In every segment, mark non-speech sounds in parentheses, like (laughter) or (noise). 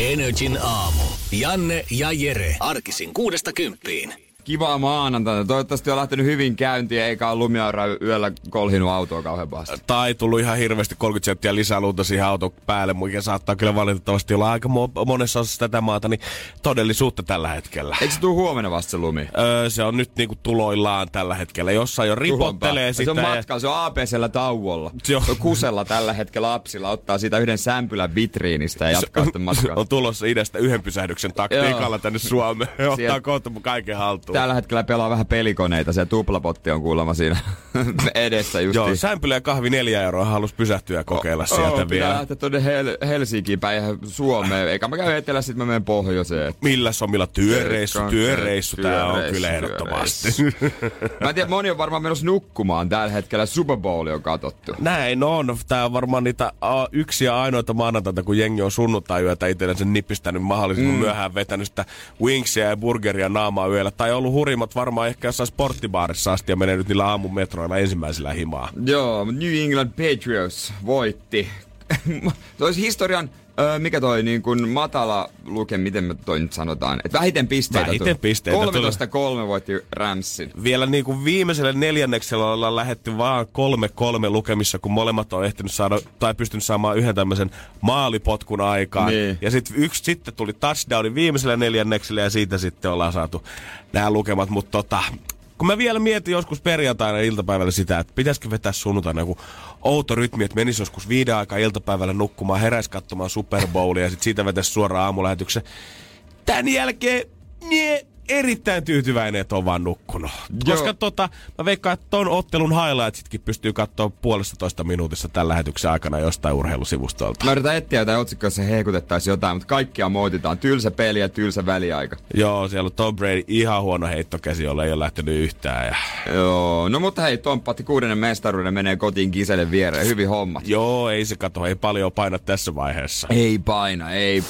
Energin aamu. Janne ja Jere. Arkisin kuudesta kymppiin. Kivaa maanantaina. Toivottavasti on lähtenyt hyvin käyntiin, eikä ole lumiaura yöllä kolhinut autoa kauhean pahasti. Tai tullut ihan hirveästi 30 senttiä lisää lunta siihen auton päälle, mikä saattaa kyllä valitettavasti olla aika mo- monessa osassa tätä maata, niin todellisuutta tällä hetkellä. Eikö se tule huomenna vasta se lumi? Öö, se on nyt niinku tuloillaan tällä hetkellä. Jossain jo ripottelee sitä. Se on ja- matkalla, se on APCllä tauolla. Joo. Se on kusella tällä hetkellä lapsilla, ottaa siitä yhden sämpylän vitriinistä ja jatkaa sitten matkaa. on tulossa idästä yhden pysähdyksen taktiikalla tänne Suomeen. Ottaa kohta kaiken haltuun. Tällä hetkellä pelaa vähän pelikoneita, se tuplapotti on kuulemma siinä (laughs) edessä just. Joo, sämpylä ja kahvi neljä euroa halus pysähtyä ja kokeilla sieltä Pitää vielä. lähteä tuonne Hel- Helsinkiin päin Suomeen. Eikä mä käy etelä, sit mä menen pohjoiseen. Millä somilla työreissu, työreissu tää on kyllä ehdottomasti. Mä en tiedä, moni on varmaan menossa nukkumaan tällä hetkellä. Super Bowl on katsottu. Näin on. Tää on varmaan niitä a, yksi ja ainoita maanantaita, kun jengi on sunnuntai-yötä itsellensä nipistänyt mahdollisimman mm. myöhään vetänyt sitä wingsia ja burgeria naamaa yöllä. Tai ollut hurimmat varmaan ehkä jossain sporttibaarissa asti ja mennyt niillä aamumetroilla ensimmäisellä himaa. Joo, New England Patriots voitti. (laughs) se olisi historian, öö, mikä toi niin kuin matala luke, miten me toi nyt sanotaan, että vähiten pisteitä. Vähiten tuli. pisteitä tuli. 13-3 voitti Ramsin. Vielä niin kuin viimeiselle neljänneksellä ollaan lähetty vaan kolme kolme lukemissa, kun molemmat on ehtinyt saada, tai pystynyt saamaan yhden tämmöisen maalipotkun aikaan. Niin. Ja sitten yksi sitten tuli touchdownin viimeiselle neljännekselle ja siitä sitten ollaan saatu nämä lukemat. Mutta tota, kun mä vielä mietin joskus perjantaina iltapäivällä sitä, että pitäisikö vetää sunnuntaina joku outo rytmi, että menisi joskus viiden aikaa iltapäivällä nukkumaan, heräis katsomaan Super Bowlia ja sitten siitä vetäisi suoraan aamulähetyksen. Tän jälkeen, nie, erittäin tyytyväinen, että on vaan nukkunut. Joo. Koska tota, mä veikkaan, että ton ottelun highlightsitkin pystyy katsoa puolesta toista minuutissa tällä lähetyksen aikana jostain urheilusivustolta. Mä yritän etsiä jotain otsikkoa, jossa hehkutettaisiin jotain, mutta kaikkia moititaan. Tylsä peli ja tylsä väliaika. Joo, siellä on Tom Brady ihan huono heittokäsi, jolla ei ole lähtenyt yhtään. Ja... Joo, no mutta hei, Tomppatti kuudennen mestaruuden menee kotiin kiselle viereen. Hyvin hommat. Joo, ei se kato, ei paljon paina tässä vaiheessa. Ei paina, ei.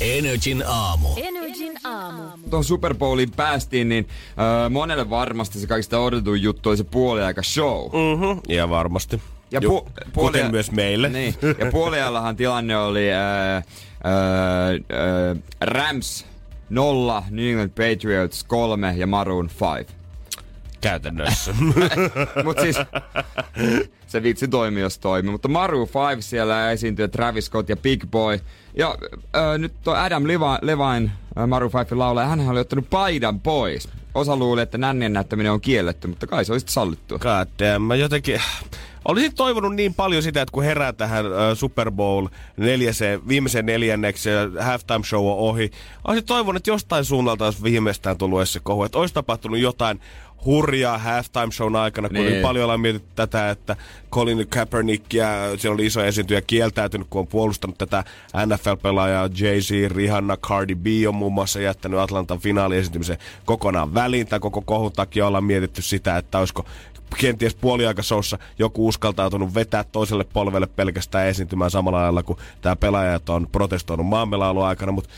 Energin aamu. Energin aamu. Tuohon Super Bowliin päästiin, niin öö, monelle varmasti se kaikista odotetuin juttu oli se puoliaika show. Mm-hmm. Ja varmasti. Ja Ju- pu- kuten myös meille. Niin. Ja puoliajallahan tilanne oli öö, öö, öö, Rams 0, New England Patriots 3 ja Maroon 5. Käytännössä. (laughs) Mut siis se vitsi toimi, jos toimi. Mutta Maroon 5 siellä esiintyy Travis Scott ja Big Boy. Ja öö, nyt tuo Adam Levi- Levine, öö, Maroon 5 laulaja, hän oli ottanut paidan pois. Osa luuli, että nännien näyttäminen on kielletty, mutta kai se olisi sallittua. God damn, mä jotenkin... Olisin toivonut niin paljon sitä, että kun herää tähän Super Bowl neljäseen, viimeiseen neljännekseen ja halftime show on ohi, olisin toivonut, että jostain suunnalta olisi viimeistään tullut se kohu, että olisi tapahtunut jotain hurjaa halftime shown aikana, kun Niin. niin. paljon ollaan mietitty tätä, että Colin Kaepernick ja siellä oli iso esiintyjä kieltäytynyt, kun on puolustanut tätä NFL-pelaajaa Jay-Z, Rihanna, Cardi B on muun muassa jättänyt Atlantan finaaliesiintymisen kokonaan väliin, tai koko kohun takia ollaan mietitty sitä, että olisiko kenties puoliaikasoussa joku uskaltautunut vetää toiselle polvelle pelkästään esiintymään samalla lailla, kun tämä pelaajat on protestoinut maanmelailun aikana, mutta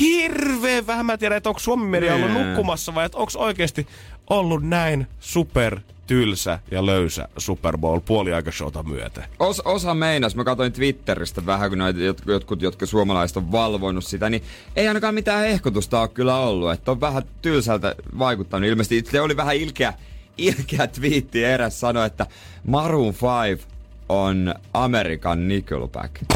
hirveän vähän mä tiedän, että onko Suomen media ollut Nee. nukkumassa vai että onko oikeasti ollut näin super tylsä ja löysä Super Bowl puoliaikashowta myöten. Os, osa meinas, mä katsoin Twitteristä vähän, kun noita jot- jotkut, jotka suomalaiset on valvonut sitä, niin ei ainakaan mitään ehkotusta ole kyllä ollut. Että on vähän tylsältä vaikuttanut. Ilmeisesti se oli vähän ilkeä, ilkeä twiitti eräs sanoi, että Maroon 5 on Amerikan Nickelback. (laughs)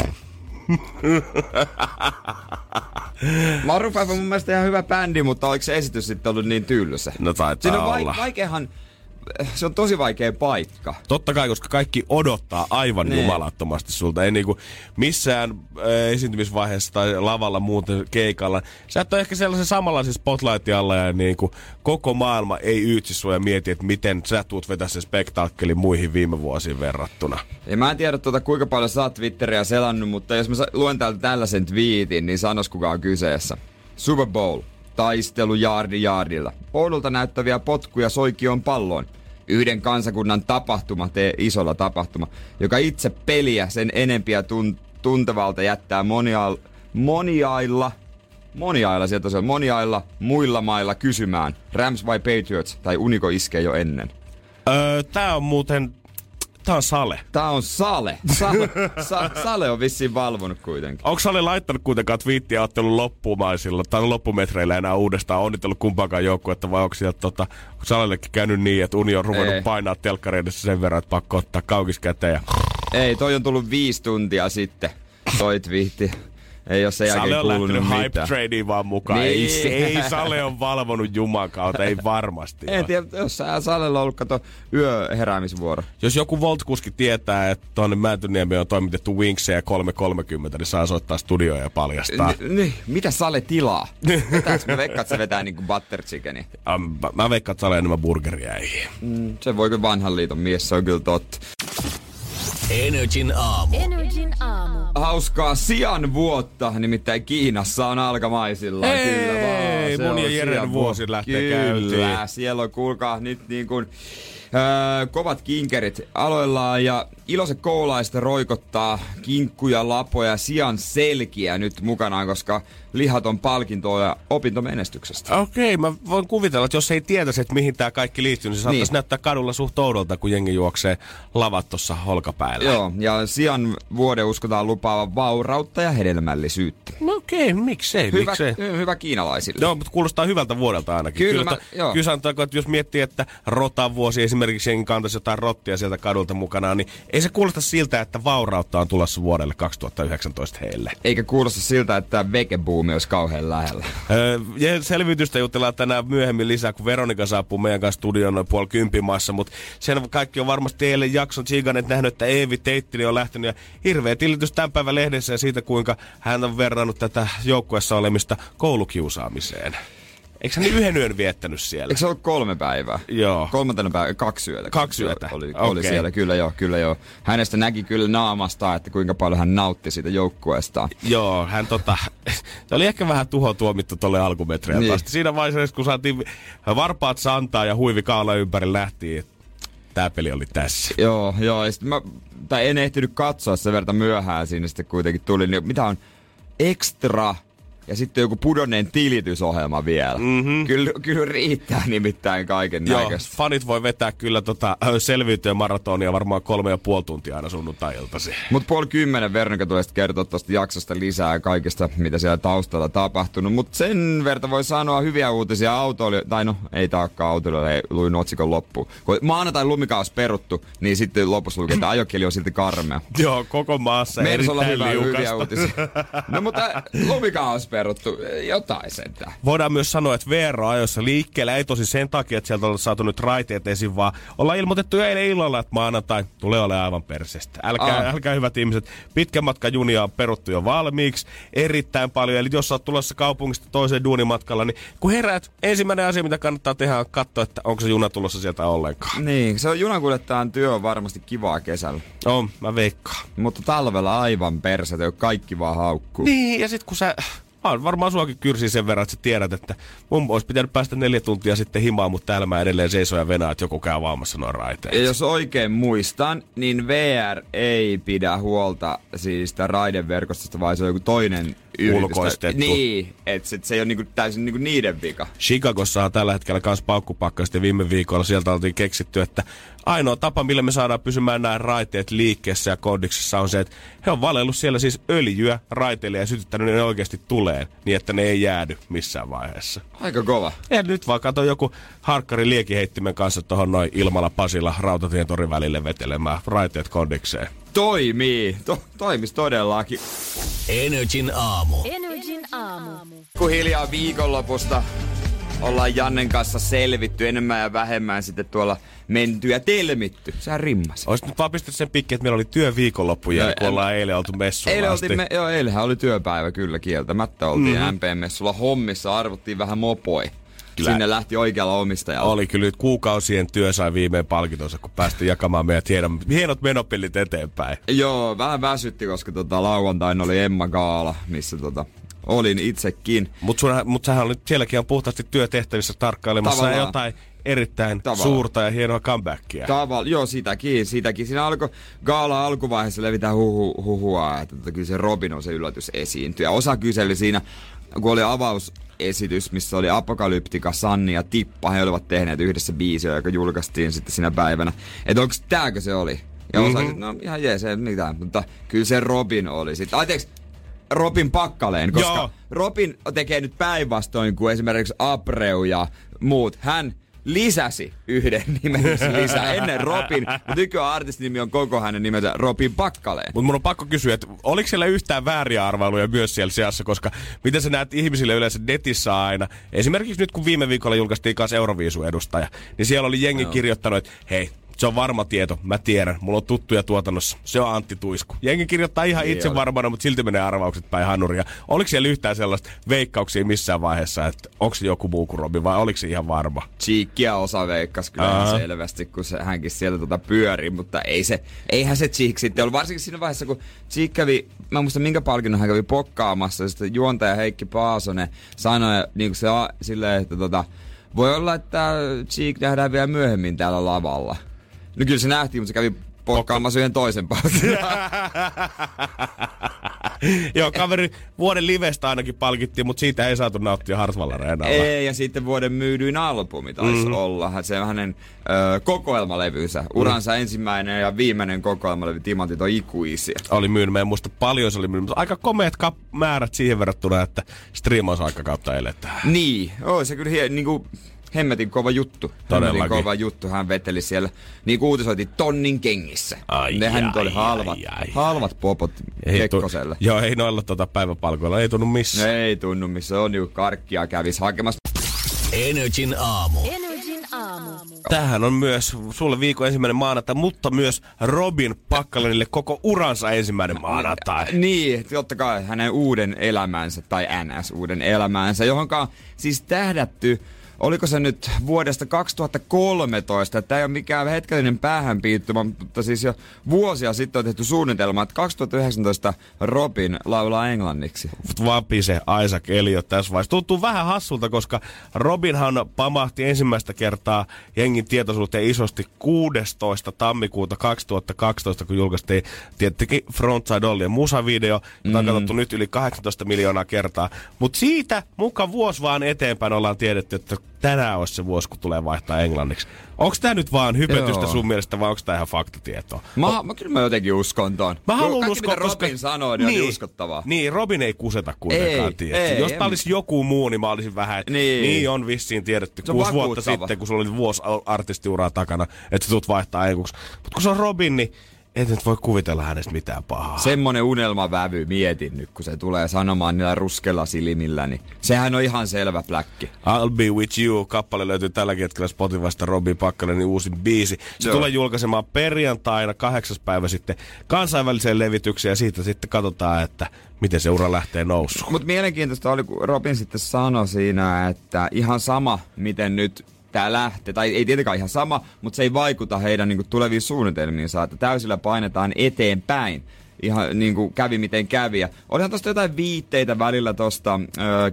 Maroon 5 on mun mielestä ihan hyvä bändi, mutta oliko se esitys sitten ollut niin tylsä? No taitaa Siinä on olla. vaikeahan se on tosi vaikea paikka. Totta kai, koska kaikki odottaa aivan Ne. ne. jumalattomasti sulta. Ei niinku missään äh, esiintymisvaiheessa tai lavalla muuten keikalla. Sä et ole ehkä sellaisen samanlaisen spotlightin alla ja niinku koko maailma ei yytsi sua ja mieti, että miten sä tuut vetää sen spektaakkelin muihin viime vuosiin verrattuna. Ja mä en tiedä tuota, kuinka paljon sä oot Twitteriä selannut, mutta jos mä luen täältä tällaisen twiitin, niin sanos kuka on kyseessä. Super Bowl. Taistelu jaardi jaardilla. Oudolta näyttäviä potkuja soikion palloon. Yhden kansakunnan tapahtuma, tee isolla tapahtuma, joka itse peliä sen enempiä tun- tuntevalta jättää monial- moniailla, moniailla sieltä se on, moniailla muilla mailla kysymään, Rams vai Patriots, tai Uniko iskee jo ennen. Öö, tää on muuten... Tää on Sale. Tää on Sale. Sale, sa, Sale on vissiin valvonut kuitenkin. Onko Sale laittanut kuitenkaan twiittiä ottelun loppumaisilla tai loppumetreillä enää uudestaan onnitellut kumpaakaan joukkuetta vai onko sieltä tota, Salellekin käynyt niin, että Uni on ruvennut Ei. painaa telkkari edessä sen verran, että pakko ottaa kaukis käteen ja Ei, toi on tullut viisi tuntia sitten, toi twiitti. Ei ole sen Sale on lähtenyt hype tradeen vaan mukaan. Niin. Ei, se- ei Sale on valvonut Juman kautta, ei varmasti. (laughs) En tiedä, jos sä Salella on ollut, kato, yöheräämisvuoro. Jos joku Voltkuski tietää, että tuonne Mäntyniemi on toimitettu Winkseja 330, niin saa soittaa studioon ja paljastaa. N- niin, mitä Sale tilaa? Vetääks mä veikkaan, että se vetää niinku butter chickeni? Ähm, mä- veikkaan, että Sale enemmän burgeriäihin. Mm, se voi kyllä vanhan liiton mies, se on kyllä totta. Energin aamu. Energin aamu. Hauskaa sian vuotta, nimittäin Kiinassa on alkamaisilla. Hei, kyllä vaan. se mun on ja Jeren vuosi vuo- lähtee Kyllä, käyntiin. siellä on kuulkaa nyt niin kuin, öö, kovat kinkerit aloillaan ja iloiset koulaiset roikottaa kinkkuja, lapoja, sian selkiä nyt mukanaan, koska lihat on palkintoa ja opintomenestyksestä. Okei, mä voin kuvitella, että jos ei tietäisi, että mihin tämä kaikki liittyy, niin se saattaisi Niin. näyttää kadulla suht oudolta, kun jengi juoksee lavat tuossa holkapäällä. Joo, ja sian vuoden uskotaan lupaavan vaurautta ja hedelmällisyyttä. No okei, miksei, Hyvä, miksei. hyvä kiinalaisille. Joo, mutta kuulostaa hyvältä vuodelta ainakin. Kyllä kyllä, mä- ta- joo. kyllä sanotaanko, että jos miettii, että rotan vuosi esimerkiksi jengi kantaisi jotain rottia sieltä kadulta mukanaan, niin ei se kuulosta siltä, että vaurautta on tulossa vuodelle 2019 heille. Eikä kuulosta siltä, että vegebuumi olisi kauhean lähellä. Öö, ja selvitystä jutellaan tänään myöhemmin lisää, kun Veronika saapuu meidän kanssa studioon noin puoli kympin maassa, mutta sen kaikki on varmasti eilen jakson tsiiganeet nähnyt, että Eevi Teittini on lähtenyt ja hirveä tillitys tämän päivän lehdessä ja siitä, kuinka hän on verrannut tätä joukkueessa olemista koulukiusaamiseen. Eikö hän yhden yön viettänyt siellä? Eikö se ollut kolme päivää? Joo. Kolmantena päivänä, kaksi yötä. Kaksi yötä. Oli, oli Okei. siellä, kyllä joo, kyllä joo. Hänestä näki kyllä naamasta, että kuinka paljon hän nautti siitä joukkueestaan. Joo, hän tota, (laughs) se oli ehkä vähän tuho tuomittu tolle alkumetreille. Niin. Niin. Siinä vaiheessa, kun saatiin varpaat santaa ja huivi kaala ympäri nähtiin, että tämä peli oli tässä. Joo, joo. Ja sit mä, tai en ehtinyt katsoa sen verran myöhään siinä sitten kuitenkin tuli. Niin mitä on extra ja sitten joku pudonneen tilitysohjelma vielä. Mm-hmm. Kyllä, kyllä riittää nimittäin kaiken näköistä. fanit voi vetää kyllä tota, selviytyä maratonia varmaan kolme ja puoli tuntia aina sunnuntai-iltasi. Mutta puoli kymmenen Veronika tulee sitten kertoa tuosta jaksosta lisää ja kaikesta, mitä siellä taustalla tapahtunut. Mutta sen verta voi sanoa hyviä uutisia autoilijoille, tai no ei taakka autoilijoille, ei luin otsikon loppuun. Kun maanantai lumikaus peruttu, niin sitten lopussa lukee, että ajokeli on silti karmea. Joo, koko maassa Mersolla erittäin hyvä, hyviä uutisia. (laughs) No mutta lumikaus peruttu, jotain sentään. Voidaan myös sanoa, että VR on ajoissa liikkeellä, ei tosi sen takia, että sieltä on saatu nyt raiteet esiin, vaan ollaan ilmoitettu jo eilen illalla, että maanantai tulee olemaan aivan persestä. Älkää, Aa. älkää hyvät ihmiset, pitkän matkan junia on peruttu jo valmiiksi, erittäin paljon. Eli jos sä oot tulossa kaupungista toiseen duunimatkalla, niin kun heräät, ensimmäinen asia, mitä kannattaa tehdä, on katsoa, että onko se juna tulossa sieltä ollenkaan. Niin, se on junankuljettajan työ on varmasti kivaa kesällä. On, mä veikkaan. Mutta talvella aivan perset, jo kaikki vaan haukkuu. Niin, ja sit kun sä... Mä varmaan suakin kyrsi sen verran, että sä tiedät, että mun olisi pitänyt päästä neljä tuntia sitten himaan, mutta täällä mä edelleen seisoo ja venaa, että joku käy vaamassa noin raiteet. Ja jos oikein muistan, niin VR ei pidä huolta siis raideverkostosta, vaan se on joku toinen. Ulkoistettu. Niin, että se, se ei ole niinku täysin niinku niiden vika. Chicagossa on tällä hetkellä kans paukkupakkasta ja viime viikolla sieltä oltiin keksitty, että ainoa tapa, millä me saadaan pysymään nämä raiteet liikkeessä ja kondiksessa on se, että he on valellut siellä siis öljyä raiteille ja sytyttänyt ne oikeasti tuleen, niin että ne ei jäädy missään vaiheessa. Aika kova. Ja nyt vaan kato joku harkkari liekiheittimen kanssa tuohon noin Ilmala Pasila rautatien torin välille vetelemään raiteet kondikseen. Toimii. To, toimis todellakin. Energin aamu. Energin aamu. Kun hiljaa viikonlopusta ollaan Jannen kanssa selvitty enemmän ja vähemmän sitten tuolla menty ja telmitty. Sehän rimmas. Olisit nyt vaan pistetty sen pikki, että meillä oli työviikonloppu jälkeen, kun ollaan eilen oltu messuilla Eilen asti. me, joo, eilenhän oli työpäivä kyllä kieltämättä. Oltiin mm-hmm. MP-messulla hommissa, arvottiin vähän mopoi. Kyllä. Sinne lähti oikealla omistajalla. Oli kyllä nyt kuukausien työ sai viimein palkintonsa, kun päästiin jakamaan meidät hienot, hienot menopillit eteenpäin. Joo, vähän väsytti, koska tota, lauantaina oli Emma Gaala, missä tota, olin itsekin. Mutta mut sähän olit sielläkin on puhtaasti työtehtävissä tarkkailemassa Tavallaan. jotain erittäin Tavallaan. suurta ja hienoa comebackia. Taval, joo, sitäkin, sitäkin. Siinä alkoi Gaala alkuvaiheessa levitä huhu, huhua, että tota, kyllä se Robin on se yllätys esiintyjä. Osa kyseli siinä, kun oli avausesitys, missä oli Apokalyptika, Sanni ja Tippa. He olivat tehneet yhdessä biisiä, joka julkaistiin sitten sinä päivänä. Että onko tääkö se oli? Ja mm-hmm. no ihan jees, ei mitään. Mutta kyllä se Robin oli sitten. Anteeksi, Robin Pakkaleen, koska Joo. Robin tekee nyt päinvastoin kuin esimerkiksi Abreu ja muut. Hän lisäsi yhden (laughs) nimen lisää ennen Robin, mutta nykyään artistin nimi on koko hänen nimensä Robin Pakkaleen. Mutta mun on pakko kysyä, että oliko siellä yhtään vääriä arvailuja myös siellä seassa, koska miten sä näet ihmisille yleensä netissä aina, esimerkiksi nyt kun viime viikolla julkaistiin kanssa Euroviisun edustaja, niin siellä oli jengi Joo. kirjoittanut, että hei, se on varma tieto, mä tiedän, mulla on tuttuja tuotannossa, se on Antti Tuisku. Jengi kirjoittaa ihan Niin itse varmana, mutta silti menee arvaukset päin hanuria. Oliko siellä yhtään sellaista veikkauksia missään vaiheessa, että onko se joku muu kuin Robin vai oliko se ihan varma? Cheekkiä osa veikkas kyllä Aha. selvästi, kun se, hänkin siellä tota pyörii, mutta ei se, eihän se Cheek sitten ollut. Varsinkin siinä vaiheessa, kun Cheek kävi, mä en muista minkä palkinnon hän kävi pokkaamassa, ja sitten juontaja Heikki Paasonen sanoi niin kuin se silleen, että tota, voi olla, että Cheek nähdään vielä myöhemmin täällä lavalla. No kyllä se nähtiin, mutta se kävi pokkaamassa yhden toisen palkinnon. (laughs) Joo, kaveri vuoden livestä ainakin palkittiin, mutta siitä ei saatu nauttia Hartwall Areenalla. Ei, ja sitten vuoden myydyin albumi taisi Mhm. mm-hmm. olla. Se hänen ö, kokoelmalevynsä. Uransa Mhm. ensimmäinen ja viimeinen kokoelmalevy Timantit on ikuisia. oli myynyt, mä en muista paljon se oli myynyt, mutta aika komeat kap- määrät siihen verrattuna, että striimausaikakautta eletään. Niin, oo se kyllä hie, niinku, hemmetin kova juttu. Todellakin. Hemmetin kova juttu. Hän veteli siellä, niin kuin uutisoitiin, tonnin kengissä. Ai, Nehän ai, nyt oli ai, halvat, ai, ai. halvat popot tu- Kekkoselle. joo, ei noilla tota päiväpalkoilla, ei tunnu missään. Ei tunnu, missä on niinku karkkia kävis hakemassa. Energin aamu. Energin aamu. Tämähän on myös sulle viikon ensimmäinen maanantai, mutta myös Robin Pakkalenille koko uransa ensimmäinen maanantai. Niin, totta kai hänen uuden elämänsä, tai NS uuden elämänsä, johonka on siis tähdätty, oliko se nyt vuodesta 2013, tämä ei ole mikään hetkellinen päähänpiittymä, mutta siis jo vuosia sitten on tehty suunnitelma, että 2019 Robin laulaa englanniksi. vapise Isaac Elliot tässä vaiheessa. Tuntuu vähän hassulta, koska Robinhan pamahti ensimmäistä kertaa jengin tietoisuuteen isosti 16. tammikuuta 2012, kun julkaistiin tietenkin Frontside Ollien musavideo, jota on katsottu nyt yli 18 miljoonaa kertaa. Mutta siitä muka vuosi vaan eteenpäin ollaan tiedetty, että tänään olisi se vuosi, kun tulee vaihtaa englanniksi. Onko tämä nyt vaan hypetystä Joo. sun mielestä vai onko tämä ihan faktatietoa? Mä, mä, kyllä mä jotenkin uskon ton. Mä haluan Kaikki, uskoa, mitä Robin koska... sanoo, niin, niin, on uskottavaa. Niin, Robin ei kuseta kuitenkaan, tiedätkö? Jos tää olisi joku muu, niin mä olisin vähän, että niin. Niin. niin on vissiin tiedetty Se kuusi vuotta sitten, kun sulla oli vuosi artistiuraa takana, että sä tulet vaihtaa enkuksi. Mutta kun se on Robin, niin et nyt voi kuvitella hänestä mitään pahaa. Semmonen unelmavävy mietin nyt, kun se tulee sanomaan niillä ruskella silmillä, niin sehän on ihan selvä pläkki. I'll be with you. Kappale löytyy tällä hetkellä Spotifysta Robin Pakkalenin uusin biisi. Se Joo. tulee julkaisemaan perjantaina kahdeksas päivä sitten kansainväliseen levitykseen ja siitä sitten katsotaan, että miten se ura lähtee nousuun. Mutta mielenkiintoista oli, kun Robin sitten sanoi siinä, että ihan sama, miten nyt tämä lähtee, tai ei tietenkään ihan sama, mutta se ei vaikuta heidän niin tuleviin suunnitelmiinsa, että täysillä painetaan eteenpäin. Ihan niin kuin kävi miten kävi. Ja olihan tosta jotain viitteitä välillä tosta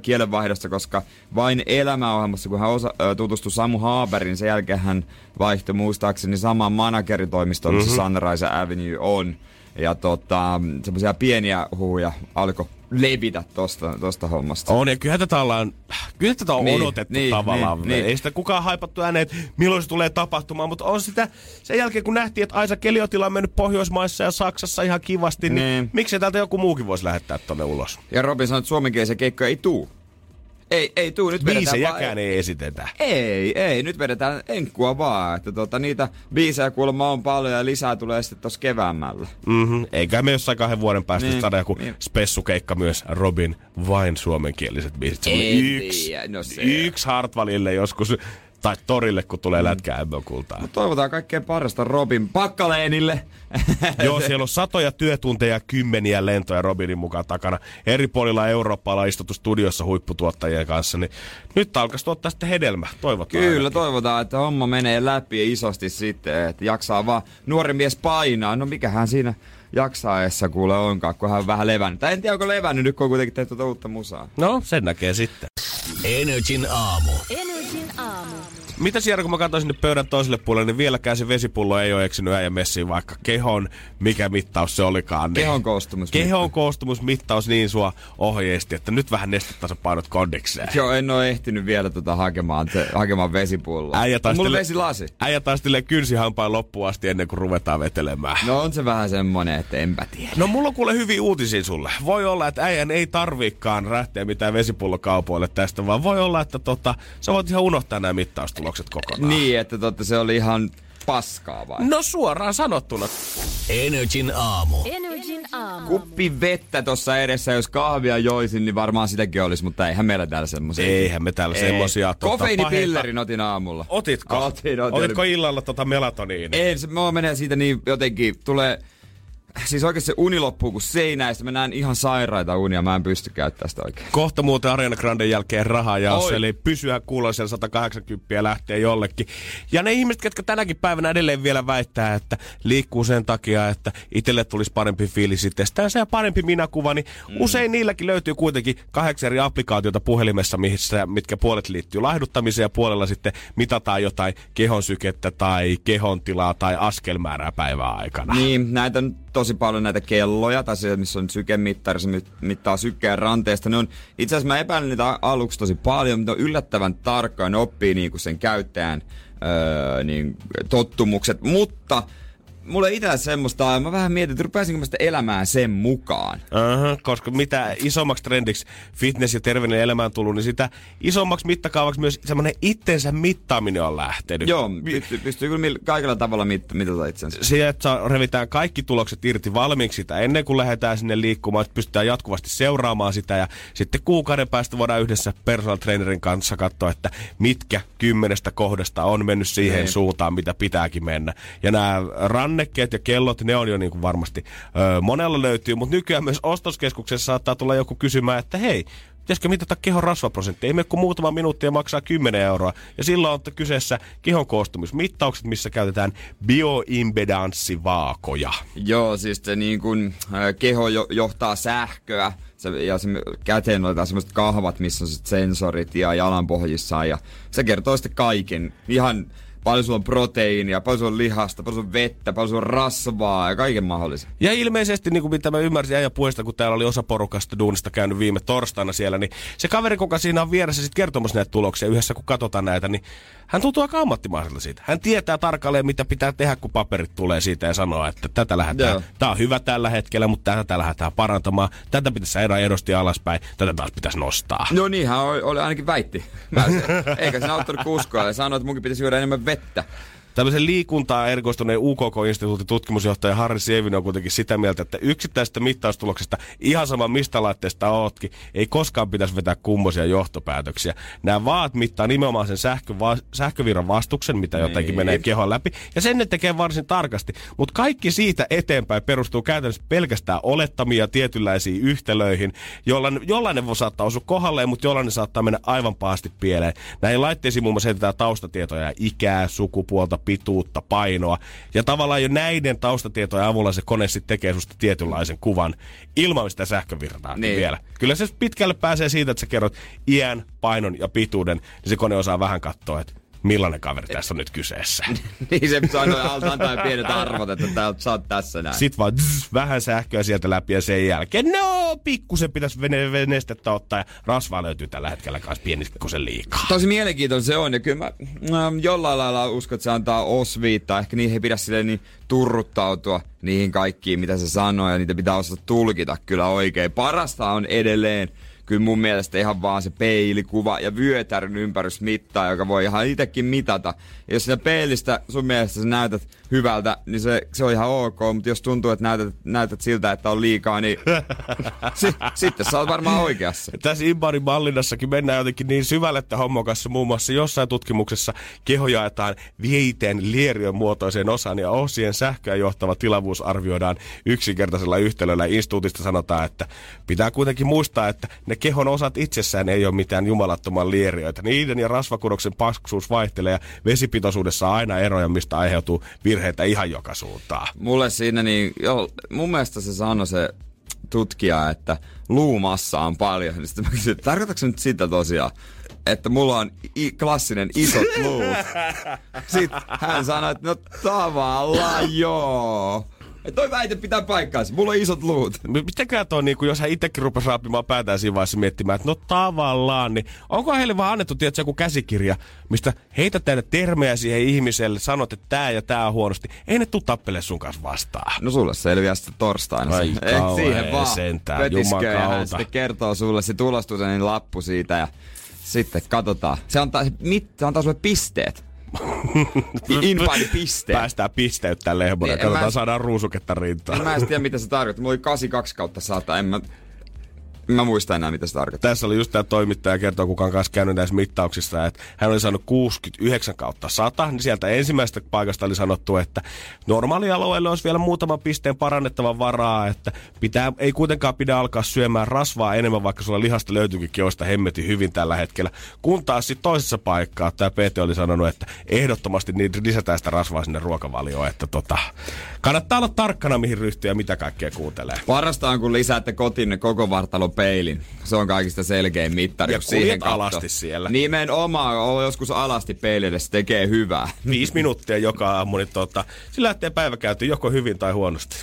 kielenvaihdosta, koska vain elämäohjelmassa, kun hän osa, ö, tutustui Samu Haaberin, sen jälkeen hän vaihtoi muistaakseni samaan manageritoimistoon, missä mm-hmm. Sunrise Avenue on. Ja tota, semmoisia pieniä huhuja alkoi levitä tosta, tosta hommasta. On, ja kyllä tätä, ollaan, kyllä tätä on niin, odotettu niin, tavallaan. Niin, niin. Ei sitä kukaan haipattu ääneen, että milloin se tulee tapahtumaan, mutta on sitä sen jälkeen, kun nähtiin, että Aisa Keliotila on mennyt Pohjoismaissa ja Saksassa ihan kivasti, niin, niin. Niin. miksei täältä joku muukin voisi lähettää tonne ulos? Ja Robin sanoi, että suomenkielisiä keikkoja ei tuu. Ei, ei tuu, nyt vedetään Biisejäkään ei esitetä. Ei, ei, nyt vedetään enkkua vaan, että tota, niitä biisejä kuulemma on paljon ja lisää tulee sitten tossa keväämällä. Mm-hmm. Eikä me jossain kahden vuoden päästä Niin, saada joku niin. spessukeikka myös Robin vain suomenkieliset biisit. Se yksi, tiedä, no se- yksi Hartwallille joskus, tai torille, kun tulee mm. lätkää MM-kultaa. Toivotaan kaikkea parasta Robin Pakkaleenille. (laughs) Joo, siellä on satoja työtunteja, kymmeniä lentoja Robinin mukaan takana. Eri puolilla Eurooppaa ollaan istuttu studiossa huipputuottajien kanssa, niin nyt alkaisi tuottaa sitten hedelmä, toivotaan. Kyllä, ainakin. toivotaan, että homma menee läpi isosti sitten, että jaksaa vaan nuori mies painaa. No mikähän siinä jaksaessa kuule onkaan, kun hän on vähän levännyt. Tai en tiedä, onko levännyt nyt, kun on kuitenkin tehty tuota uutta musaa. No, sen näkee sitten. Energin aamu. Energin aamu. Mitä siellä, kun mä katsoin sinne pöydän toiselle puolelle, niin vieläkään se vesipullo ei ole eksynyt äijä messiin, vaikka kehon, mikä mittaus se olikaan. Niin Kehon koostumus. Kehon koostumusmittaus niin sua ohjeisti, että nyt vähän nestetasapainot kondikseen. Joo, en ole ehtinyt vielä tota hakemaan, te, hakemaan vesipulloa. Äijä on mulla taistelee- vesilasi. Äijä taistelee kynsihampaan loppuun asti ennen kuin ruvetaan vetelemään. No on se vähän semmonen, että enpä tiedä. No mulla on kuule hyviä uutisia sulle. Voi olla, että äijän ei tarviikaan lähteä mitään vesipullokaupoille tästä, vaan voi olla, että tota, sä voit ihan unohtaa nämä mittaustulokset kokonaan. Niin, että totta se oli ihan paskaa vai? No suoraan sanottuna. Energin aamu. Energin aamu. Kuppi vettä tuossa edessä, jos kahvia joisin, niin varmaan sitäkin olisi, mutta eihän meillä täällä semmoisia. Eihän me täällä semmosia, tota, Kofeiinipillerin otin aamulla. Otitko? Otin, otin. Otitko illalla tota melatoniinia? Ei, se mua menee siitä niin jotenkin, tulee... Siis oikeesti se uni loppuu kuin seinä, ja sitten mä näen ihan sairaita unia, mä en pysty käyttämään sitä oikein. Kohta muuten Ariana Granden jälkeen rahaa ja Oi. eli pysyä kuulla siellä 180 lähtee jollekin. Ja ne ihmiset, jotka tänäkin päivänä edelleen vielä väittää, että liikkuu sen takia, että itselle tulisi parempi fiilis itsestään ja parempi minäkuva, niin mm. usein niilläkin löytyy kuitenkin kahdeksan eri applikaatiota puhelimessa, missä, mitkä puolet liittyy laihduttamiseen ja puolella sitten mitataan jotain kehon sykettä tai kehon tilaa tai askelmäärää päivän aikana. Niin, näitä on tosi paljon näitä kelloja, tai se, missä on sykemittari, se mit- mittaa sykkeen ranteesta. Ne on, itse asiassa mä epäilen niitä aluksi tosi paljon, mutta ne on yllättävän tarkkaan, oppii niinku sen käyttäjän öö, niin, tottumukset, mutta mulla ei itse semmoista, mä vähän mietin, että rupeasinko mä sitä elämään sen mukaan. Uh-huh, koska mitä isommaksi trendiksi fitness ja terveellinen elämä on tullut, niin sitä isommaksi mittakaavaksi myös semmoinen itsensä mittaaminen on lähtenyt. Joo, pystyy, pystyy kyllä kaikilla tavalla mit- mitata itsensä. Se, että revitään kaikki tulokset irti valmiiksi sitä ennen kuin lähdetään sinne liikkumaan, että pystytään jatkuvasti seuraamaan sitä ja sitten kuukauden päästä voidaan yhdessä personal trainerin kanssa katsoa, että mitkä kymmenestä kohdasta on mennyt siihen Niin. suuntaan, mitä pitääkin mennä. Ja nämä rannekkeet ja kellot, ne on jo niin kuin varmasti ö, monella löytyy, mutta nykyään myös ostoskeskuksessa saattaa tulla joku kysymään, että hei, pitäisikö mitata kehon rasvaprosentti? Ei mene kuin muutama minuutti ja maksaa 10 euroa. Ja silloin on kyseessä kehon koostumismittaukset, missä käytetään bioimpedanssivaakoja. Joo, siis se niin kuin, keho jo, johtaa sähköä se, ja se, käteen otetaan semmoiset kahvat, missä on sensorit ja jalanpohjissaan ja se kertoo sitten kaiken. Ihan paljon sulla on proteiinia, paljon sulla on lihasta, paljon sulla on vettä, paljon sulla on rasvaa ja kaiken mahdollisen. Ja ilmeisesti, niin kuin mitä mä ymmärsin äijä puheesta, kun täällä oli osa porukasta duunista käynyt viime torstaina siellä, niin se kaveri, kuka siinä on vieressä sit kertomassa näitä tuloksia yhdessä, kun katsotaan näitä, niin hän tuntuu aika ammattimaiselta siitä. Hän tietää tarkalleen, mitä pitää tehdä, kun paperit tulee siitä ja sanoo, että tätä lähdetään. Joo. Tämä on hyvä tällä hetkellä, mutta tätä lähdetään parantamaan. Tätä pitäisi erää edosti alaspäin, tätä taas pitäisi nostaa. No niinhän oli, oli ainakin väitti. Eikä se auttanut kuskoa ja sanoi, että munkin pitäisi juoda enemmän vettä. Tämmöisen liikuntaa erikoistuneen UKK-instituutin tutkimusjohtaja Harri Sievinen on kuitenkin sitä mieltä, että yksittäisestä mittaustuloksesta, ihan sama mistä laitteesta ootkin, ei koskaan pitäisi vetää kummosia johtopäätöksiä. Nämä vaat mittaa nimenomaan sen sähkö, va, sähkövirran vastuksen, mitä jotenkin Niin. menee kehon läpi, ja sen ne tekee varsin tarkasti. Mutta kaikki siitä eteenpäin perustuu käytännössä pelkästään olettamia tietynlaisiin yhtälöihin, jollain, jollain voi saattaa osua kohdalleen, mutta jollain ne saattaa mennä aivan pahasti pieleen. Näihin laitteisiin muun muassa heitetään taustatietoja, ja ikää, sukupuolta, pituutta, painoa. Ja tavallaan jo näiden taustatietojen avulla se kone sitten tekee susta tietynlaisen kuvan ilman sitä sähkövirtaa niin. Vielä. Kyllä se pitkälle pääsee siitä, että sä kerrot iän, painon ja pituuden, niin se kone osaa vähän katsoa, että millainen kaveri tässä on nyt kyseessä. (laughs) niin se sanoi alta antaa pienet arvot, että tää, sä oot tässä näin. Sitten vaan zzz, vähän sähköä sieltä läpi ja sen jälkeen, no pikkusen pitäisi vene, venestettä ottaa ja rasvaa löytyy tällä hetkellä kanssa pienikusen liikaa. Tosi mielenkiintoinen se on ja kyllä mä ähm, jollain lailla uskon, että se antaa osviittaa. Ehkä niihin ei pidä silleen niin turruttautua niihin kaikkiin, mitä se sanoo ja niitä pitää osata tulkita kyllä oikein. Parasta on edelleen kyllä mun mielestä ihan vaan se peilikuva ja vyötärön ympärysmittaa, joka voi ihan itsekin mitata. Ja jos siinä peilistä sun mielestä sä näytät hyvältä, niin se, se on ihan ok, mutta jos tuntuu, että näytät, näytät siltä, että on liikaa, niin (laughs) si, sitten sä oot varmaan oikeassa. Tässä Imbarin mallinnassakin mennään jotenkin niin syvälle että hommon kanssa. Muun muassa jossain tutkimuksessa keho jaetaan viiteen lieriön muotoiseen osaan ja osien sähköä johtava tilavuus arvioidaan yksinkertaisella yhtälöllä. Instituutista sanotaan, että pitää kuitenkin muistaa, että ne kehon osat itsessään ei ole mitään jumalattoman lieriöitä. Niiden ja rasvakudoksen paksuus vaihtelee ja vesipitoisuudessa on aina eroja, mistä aiheutuu virheitä ihan joka suuntaan. Mulle siinä niin, joo, mun mielestä se sanoi se tutkija, että luumassa on paljon. Niin sitten mä kysyin, tarkoitatko se nyt sitä tosiaan, että mulla on i- klassinen isot luut? (laughs) Sitten hän sanoi, että no tavallaan joo. Toi väite pitää paikkaansa. Mulla on isot luut. M- Mitäkään toi, niin jos hän itsekin rupesi raapimaan päätään siinä vaiheessa miettimään, että no tavallaan, niin onko heille vaan annettu, tiedätkö, joku käsikirja, mistä heität näitä termejä siihen ihmiselle, sanot, että tää ja tää on huonosti. Ei ne tuu tappele sun kanssa vastaan. No sulle selviää sitten torstaina. Ai kauhea siihen vaan sentään, jumakauta. sitten kertoo sulle, se tulostuu sen lappu siitä ja sitten katsotaan. Se antaa, mit, se antaa sulle pisteet. Infaani pisteet. Päästään pisteyttää lehmonen. Niin, en Katsotaan, mä- saadaan ruusuketta rintaan. Mä en tiedä, mitä se tarkoittaa. Mulla oli 82 kautta 100. En mä, en mä muista enää, mitä se tarkoittaa. Tässä oli just tämä toimittaja kertoo, kuka on kanssa käynyt näissä mittauksissa, että hän oli saanut 69 kautta 100, niin sieltä ensimmäisestä paikasta oli sanottu, että normaalialueelle olisi vielä muutaman pisteen parannettavan varaa, että pitää, ei kuitenkaan pidä alkaa syömään rasvaa enemmän, vaikka sulla lihasta löytyykin kioista hemmetin hyvin tällä hetkellä. Kun taas sitten toisessa paikkaa tämä PT oli sanonut, että ehdottomasti niin lisätään sitä rasvaa sinne ruokavalioon, että tota, kannattaa olla tarkkana mihin ryhtyy ja mitä kaikkea kuuntelee. Parasta on, kun lisäätte kotiin koko vartalon peilin. Se on kaikista selkein mittari. Ja siihen alasti siellä. Nimenomaan, on joskus alasti peilille, se tekee hyvää. viisi minuuttia joka aamu, niin tota, sillä lähtee päivä käyty joko hyvin tai huonosti.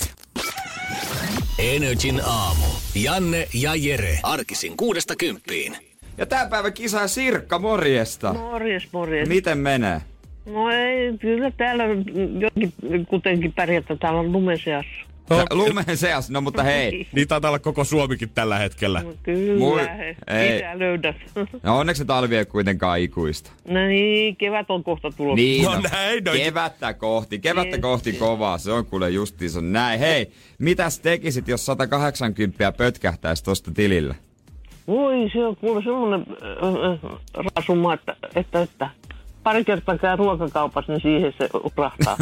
Energin aamu. Janne ja Jere. Arkisin kuudesta kymppiin. Ja tämän päivän kisa Sirkka, morjesta. Morjes, morjes. Miten menee? No ei, kyllä täällä jotenkin kuitenkin pärjätä. Täällä on lumeseassa. No, Lumeen seas, no mutta hei. (laughs) Niin taitaa olla koko Suomikin tällä hetkellä. No Kyllä, Moi. he. Ei. Mitä löydät? No onneksi se talvi ei kuitenkaan ikuista. no niin, kevät on kohta tulossa. Niin, No näin, no. kevättä kohti, kevättä Niin. kohti kovaa, se on kuule justiinsa näin. Hei, mitäs tekisit, jos 180 pötkähtäisi tosta tilillä? Voi, se on kuule semmoinen äh, äh, rasuma, että, että, että pari kertaa käy ruokakaupassa, niin siihen se uprahtaa.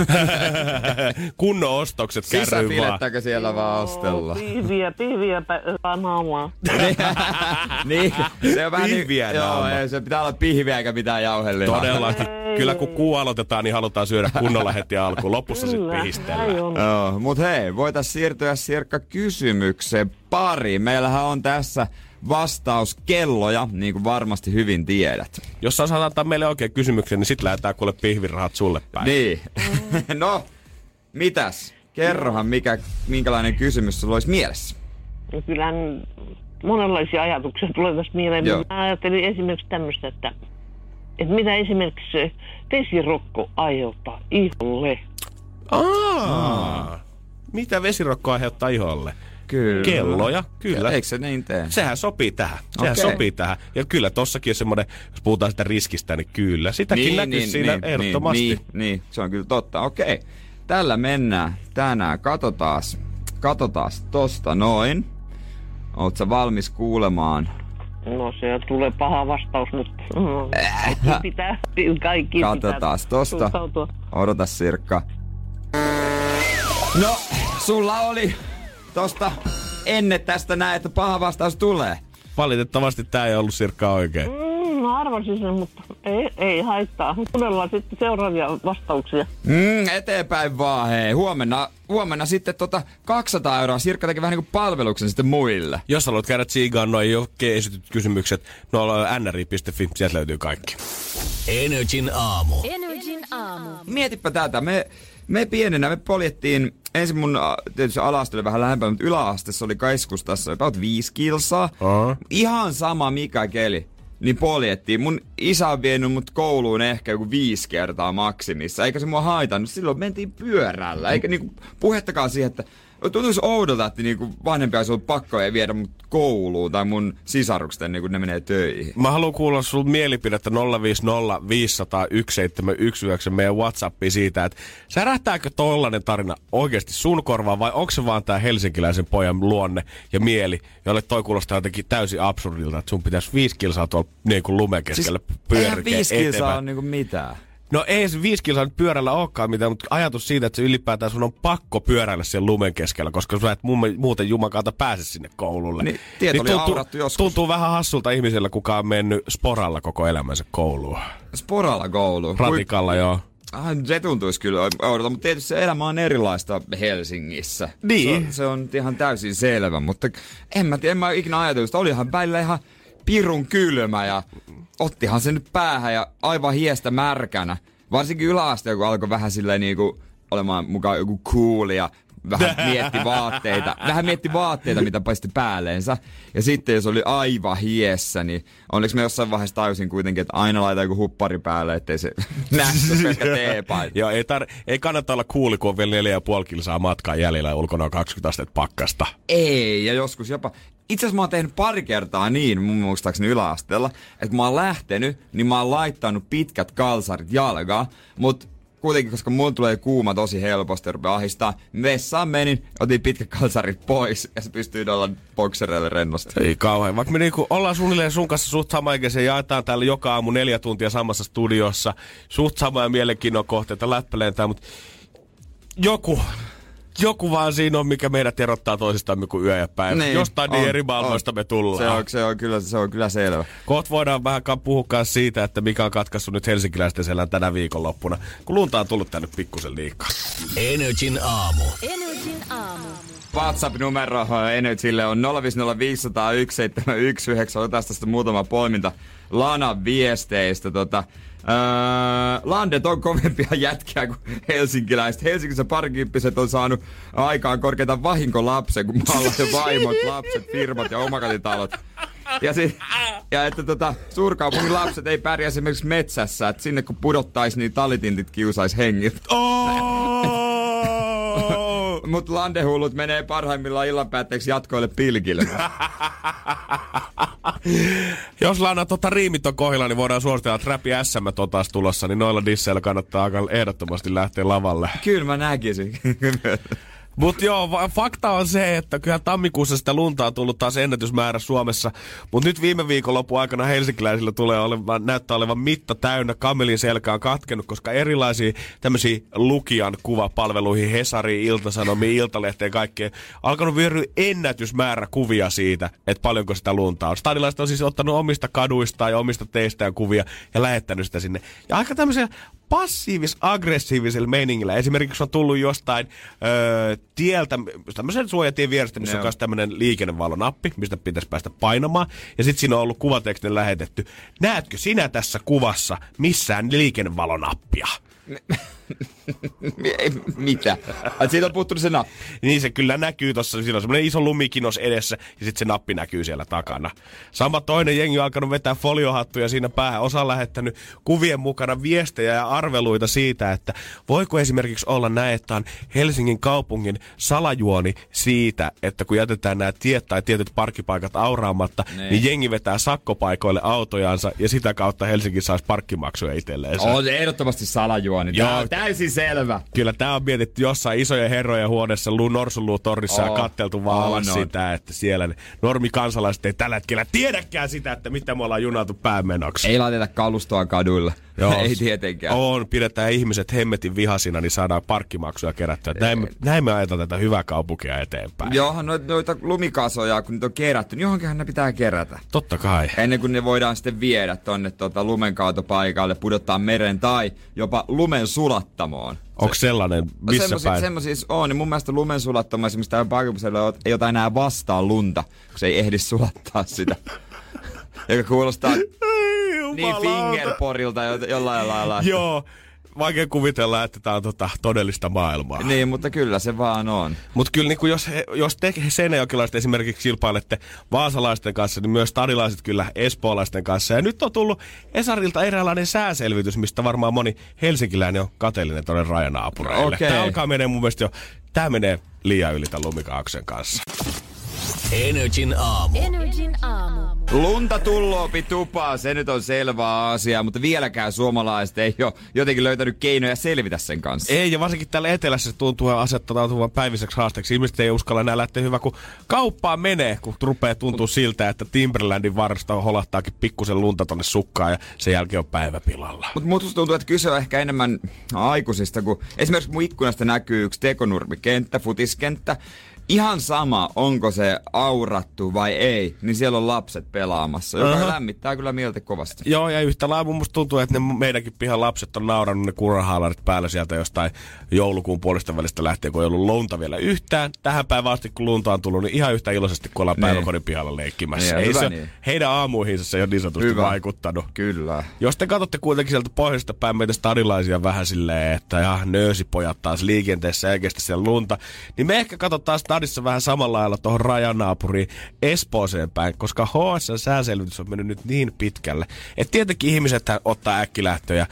(laughs) Kunnon ostokset kärryyn vaan. Siellä vaan ostella? Pihviä, pihviä pä- naamaa. (laughs) niin, se on vähän niin, Pihviä joo, naama. ei, se pitää olla pihviä eikä mitään jauhelihaa. Todellakin. Kyllä kun kuu aloitetaan, niin halutaan syödä kunnolla heti alkuun. Lopussa sitten pihistellään. Joo, mut hei, voitais siirtyä Sirkka kysymykseen pari. Meillähän on tässä vastauskelloja, niin kuin varmasti hyvin tiedät. Jos sä osaat antaa meille oikein kysymyksen, niin sit lähdetään kuule pihvirahat sulle päin. Niin. (laughs) no, mitäs? Kerrohan, mikä, minkälainen kysymys sulla olisi mielessä. No Kyllähän monenlaisia ajatuksia tulee tässä mieleen. Joo. Mä ajattelin esimerkiksi tämmöistä, että, että mitä esimerkiksi se vesirokko aiheuttaa iholle. Aa, mitä vesirokko aiheuttaa iholle? Kyllä. Kelloja, kyllä. Eikö se niin tee? Sehän sopii tähän. Sehän Okei. sopii tähän. Ja kyllä tossakin on semmoinen, jos puhutaan sitä riskistä, niin kyllä. Sitäkin näkyy siinä ehdottomasti. Niin, niin, se on kyllä totta. Okei, tällä mennään tänään. Katotaas, katotaas tosta noin. Oot sä valmis kuulemaan? No se tulee paha vastaus, mutta kaikki pitää, kaikki Katsotaas pitää tosta. suhtautua. Odota Sirkka. No, sulla oli tosta ennen tästä näin, että paha vastaus tulee. Valitettavasti tämä ei ollut sirkka oikein. Mm, mä arvasin sen, mutta ei, ei haittaa. Todella sitten seuraavia vastauksia. Mm, eteenpäin vaan, hei. Huomenna, huomenna sitten tota 200 euroa. Sirkka teki vähän niin kuin palveluksen sitten muille. Jos haluat käydä tsiigaan noin jo esityt kysymykset, no nri.fi, sieltä löytyy kaikki. Energin aamu. Energin aamu. Mietipä tätä. Me, me pienenä, me poljettiin ensin mun tietysti ala oli vähän lähempää, mutta yläasteessa oli keskustassa about viisi kilsaa. Aha. Ihan sama mikä keli. Niin poljettiin. Mun isä on vienyt mut kouluun ehkä joku viisi kertaa maksimissa. Eikä se mua haitannut. Silloin mentiin pyörällä. Eikä niinku puhettakaan siihen, että tuntuisi oudolta, että niinku vanhempi olisi ollut pakko ei viedä mut kouluun tai mun sisarukset ennen kuin ne menee töihin. Mä haluan kuulla sun mielipidettä 050 500 1719 meidän Whatsappiin siitä, että särähtääkö tollanen tarina oikeasti sun korvaan vai onko se vaan tää helsinkiläisen pojan luonne ja mieli, jolle toi kuulostaa jotenkin täysin absurdilta, että sun pitäisi viisi kilsaa tuolla niin lumen keskellä Siis pyörkeä viisi kilsaa on niinku mitään. No ei se viisi kilsaa nyt pyörällä olekaan mitään, mutta ajatus siitä, että se ylipäätään sun on pakko pyöräillä siellä lumen keskellä, koska sä et mu- muuten jumakaalta pääse sinne koululle. Niin, tiet oli aurattu joskus. tuntuu vähän hassulta ihmisellä, kuka on mennyt sporalla koko elämänsä kouluun. Sporalla koulu. Ratikalla joo. Ah, se tuntuisi kyllä oudolta, mutta tietysti se elämä on erilaista Helsingissä. Niin. Se, se on ihan täysin selvä, mutta en mä, en mä ikinä ajatellut, että olihan välillä ihan pirun kylmä ja ottihan se nyt päähän ja aivan hiestä märkänä. Varsinkin yläaste, kun alkoi vähän silleen niinku olemaan mukaan joku cool ja vähän (laughs) mietti vaatteita, vähän mietti vaatteita, mitä paisti päälleensä. Ja sitten jos oli aivan hiessä, niin onneksi mä jossain vaiheessa tajusin kuitenkin, että aina laita joku huppari päälle, ettei se (laughs) on pelkkä teepaita. Joo, ei, tar- ei kannata olla kuuli, kun on vielä 4,5 kilsaa matkaa jäljellä ja ulkona on 20 astetta pakkasta. Ei, ja joskus jopa... Itse asiassa mä oon tehnyt pari kertaa niin, mun muistaakseni yläasteella, että mä oon lähtenyt, niin mä oon laittanut pitkät kalsarit jalkaan, mutta kuitenkin, koska mulla tulee kuuma tosi helposti ja rupeaa ahistaa, vessaan menin, otin pitkät kalsarit pois ja se pystyy olla boksereille rennosti. Ei kauhean. Vaikka me niinku ollaan suunnilleen sun kanssa suht samaikäisiä ja jaetaan täällä joka aamu neljä tuntia samassa studiossa. Suht samoja mielenkiinnon kohteita läppälentää, mutta joku, joku vaan siinä on, mikä meidät erottaa toisistamme kuin yö ja päivä. Niin, Jostain niin on, eri maailmoista on. me tullaan. Se on, se on, kyllä, se on kyllä selvä. Kohta voidaan vähän puhua siitä, että mikä on katkaissut nyt helsinkiläisten selän tänä viikonloppuna, kun lunta on tullut tänne pikkusen liikaa. Energin aamu. Energin aamu. WhatsApp-numero Energylle on 050501719. Otetaan tästä muutama poiminta Lanan viesteistä. Tota, Öö, Landet on kovempia (laughs) jätkiä kuin helsinkiläiset. Helsingissä parikymppiset on saanut aikaan korkeita vahinkolapsen, kun maalaisen vaimot, lapset, firmat ja omakotitalot. Ja, si- ja että tota, suurkaupungin lapset ei pärjää esimerkiksi metsässä, että sinne kun pudottaisi, niin talitintit kiusaisi hengiltä. Oh! Mut landehullut menee parhaimmillaan illan päätteeksi jatkoille pilkille. (laughs) Jos Lana tota riimit on kohdilla, niin voidaan suositella, että Räpi SM on taas tulossa, niin noilla disseillä kannattaa aika ehdottomasti lähteä lavalle. Kyllä mä näkisin. (laughs) Mutta joo, fakta on se, että kyllä tammikuussa sitä lunta on tullut taas ennätysmäärä Suomessa. Mutta nyt viime viikonlopun aikana helsinkiläisillä tulee olevan, näyttää olevan mitta täynnä. Kamelin selkä on katkenut, koska erilaisia tämmöisiä lukijan kuvapalveluihin, Hesariin, Iltasanomiin, Iltalehteen kaikkeen, alkanut vyöryä ennätysmäärä kuvia siitä, että paljonko sitä lunta on. Stadilaiset on siis ottanut omista kaduistaan ja omista teistään kuvia ja lähettänyt sitä sinne. Ja aika tämmöisiä passiivis-aggressiivisella meiningillä. Esimerkiksi on tullut jostain öö, tieltä, tämmöisen suojatien vierestä, missä on myös tämmöinen liikennevalonappi, mistä pitäisi päästä painamaan. Ja sitten siinä on ollut kuvatekstin lähetetty. Näetkö sinä tässä kuvassa missään liikennevalonappia? (laughs) Mitä? Ai siitä on puuttunut se nappi. Niin se kyllä näkyy tossa, siinä on semmoinen iso lumikinos edessä ja sitten se nappi näkyy siellä takana. Sama toinen jengi on alkanut vetää foliohattuja siinä päähän. Osa on lähettänyt kuvien mukana viestejä ja arveluita siitä, että voiko esimerkiksi olla näin, että on Helsingin kaupungin salajuoni siitä, että kun jätetään nämä tiet tai tietyt parkkipaikat auraamatta, niin, Niin. jengi vetää sakkopaikoille autojansa ja sitä kautta Helsinki saisi parkkimaksuja itselleen. On ehdottomasti salajuoni. Joo. Täysin selvä. Kyllä tämä on mietitty jossain isojen herrojen huoneessa Lu Norsunluutornissa ja Oo. katteltu vaan on. sitä, että siellä ne normikansalaiset ei tällä hetkellä tiedäkään sitä, että mitä me ollaan junattu päämenoksi. Ei laiteta kalustoa kaduille. Joo. (laughs) Ei tietenkään. On, pidetään ihmiset hemmetin vihasina, niin saadaan parkkimaksuja kerättyä. Näin, näin me ajetaan tätä hyvää kaupunkia eteenpäin. Johan noita, noita lumikasoja, kun niitä on kerätty, niin johonkinhan ne pitää kerätä. Totta kai. Ennen kuin ne voidaan sitten viedä tonne tota, lumenkaatopaikalle, pudottaa meren tai jopa lumen sulattamoon. Onko sellainen, missä Semmosia, päin? semmosia on, niin mun mielestä lumen sulattamo esimerkiksi täällä Parkipuksella ei ota enää vastaan lunta, kun se ei ehdi sulattaa sitä. (laughs) Joka kuulostaa niin fingerporilta jo, jollain lailla. Joo, vaikea kuvitella, että tämä on tota, todellista maailmaa. Niin, mutta kyllä se vaan on. Mutta kyllä niin jos, he- jos te seinäjokilaiset esimerkiksi kilpailette vaasalaisten kanssa, niin myös stadilaiset kyllä espoolaisten kanssa. Ja nyt on tullut Esarilta eräänlainen sääselvitys, mistä varmaan moni helsinkiläinen on kateellinen tuonne rajanaapureille. Okei. Tämä alkaa menee mun mielestä jo tää menee liian yli tämän lumikaaksen kanssa. Energin aamu. Energin aamu. Lunta tulloopi tupaa, se nyt on selvä asia, mutta vieläkään suomalaiset ei ole jotenkin löytänyt keinoja selvitä sen kanssa. Ei, ja varsinkin täällä etelässä se tuntuu asettautuvan päiviseksi haasteeksi. Ihmiset ei uskalla enää lähteä hyvä, kun kauppaan menee, kun rupeaa tuntuu siltä, että Timberlandin varresta holahtaakin pikkusen lunta tonne sukkaan ja sen jälkeen on päivä pilalla. Mutta musta tuntuu, että kyse on ehkä enemmän aikuisista, kun esimerkiksi mun ikkunasta näkyy yksi tekonurmikenttä, futiskenttä. Ihan sama, onko se aurattu vai ei, niin siellä on lapset pelaamassa, joka Aha. lämmittää kyllä mieltä kovasti. Joo, ja yhtä lailla mun musta tuntuu, että ne meidänkin pihan lapset on naurannut ne kurrahaalarit päällä sieltä jostain joulukuun puolesta välistä lähtien, kun ei ollut lunta vielä yhtään. Tähän päivään asti, kun lunta on tullut, niin ihan yhtä iloisesti, kun ollaan Niin. päiväkodin pihalla leikkimässä. Niin, ei hyvä se, niin. Heidän aamuihinsa se ei ole niin sanotusti Hyvä. vaikuttanut. Kyllä. Jos te katsotte kuitenkin sieltä pohjoisesta päin meitä stadilaisia vähän silleen, että ja nöösipojat taas liikenteessä ja siellä lunta, niin me ehkä katsotaan stadissa vähän samalla lailla tuohon rajanaapuriin Espooseen päin, koska HS sääselvitys on mennyt nyt niin pitkälle, että tietenkin ihmiset ottaa äkkilähtöjä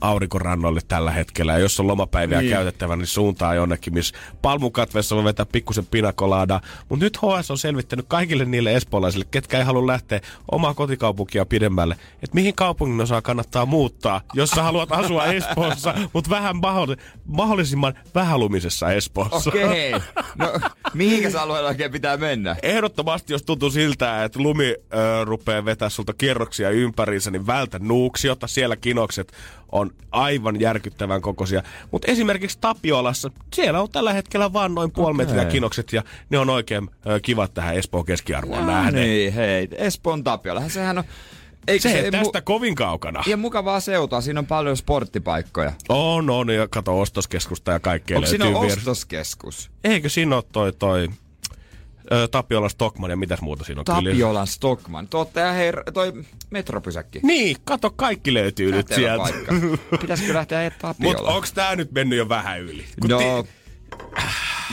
aurinkorannoille tällä hetkellä, ja jos on lomapäiviä niin. käytettävä, niin suuntaa jonnekin, missä palmukatveessa voi vetää pikkusen pinakolaada. Mutta nyt HS on selvittänyt kaikille niille espoolaisille, ketkä ei halua lähteä omaa kotikaupunkia pidemmälle, että mihin kaupungin osaa kannattaa muuttaa, jos sä haluat asua Espoossa, mutta vähän mahdollis- mahdollisimman vähälumisessa Espoossa. Okei. No, mihinkäs alueella oikein pitää mennä? Ehdottomasti, jos tuntuu siltä, että lumi ö, rupeaa vetää sulta kierroksia ympäriinsä, niin vältä nuuksiota. Siellä kinokset on aivan järkyttävän kokoisia. Mutta esimerkiksi Tapiolassa, siellä on tällä hetkellä vaan noin puoli Okei. metriä kinokset ja ne on oikein ö, kivat tähän Espoon keskiarvoon nähden. Niin, hei. Espoon Tapiolahan sehän on... Eikö Se ei mu- tästä kovin kaukana. Ja mukavaa seutua, siinä on paljon sporttipaikkoja. On, on, ja kato ostoskeskusta ja kaikkea Onko siinä on vieressä. ostoskeskus? Eikö siinä ole toi, toi ö, Tapiola Stockman ja mitäs muuta siinä on kyllä? Tapiolan Stockman. Tuottaja hei, toi metropysäkki. Niin, kato, kaikki löytyy nyt sieltä. paikka. Pitäisikö lähteä ajaa (laughs) Mutta onks tää nyt mennyt jo vähän yli? Kun No, ti-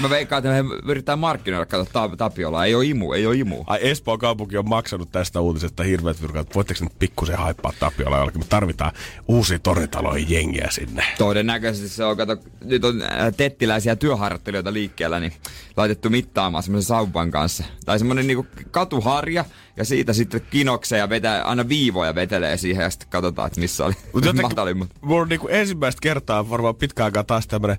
mä veikkaan, että me yritetään markkinoida, kato ta- Tapiolaa. Ei oo imu, ei oo imu. Ai Espoon kaupunki on maksanut tästä uutisesta hirveät virkat. Voitteko nyt pikkusen haippaa Tapiola jollakin? Me tarvitaan uusia tornitaloihin jengiä sinne. Todennäköisesti se on, kato, nyt on äh, tettiläisiä työharjoittelijoita liikkeellä, niin laitettu mittaamaan semmoisen sauvan kanssa. Tai semmoinen niinku katuharja, ja siitä sitten kinokseja vetää, aina viivoja vetelee siihen, ja sitten katsotaan, että missä oli Mut jotenkin- matalimmat. Mulla on niinku ensimmäistä kertaa varmaan pitkään aikaa taas tämmönen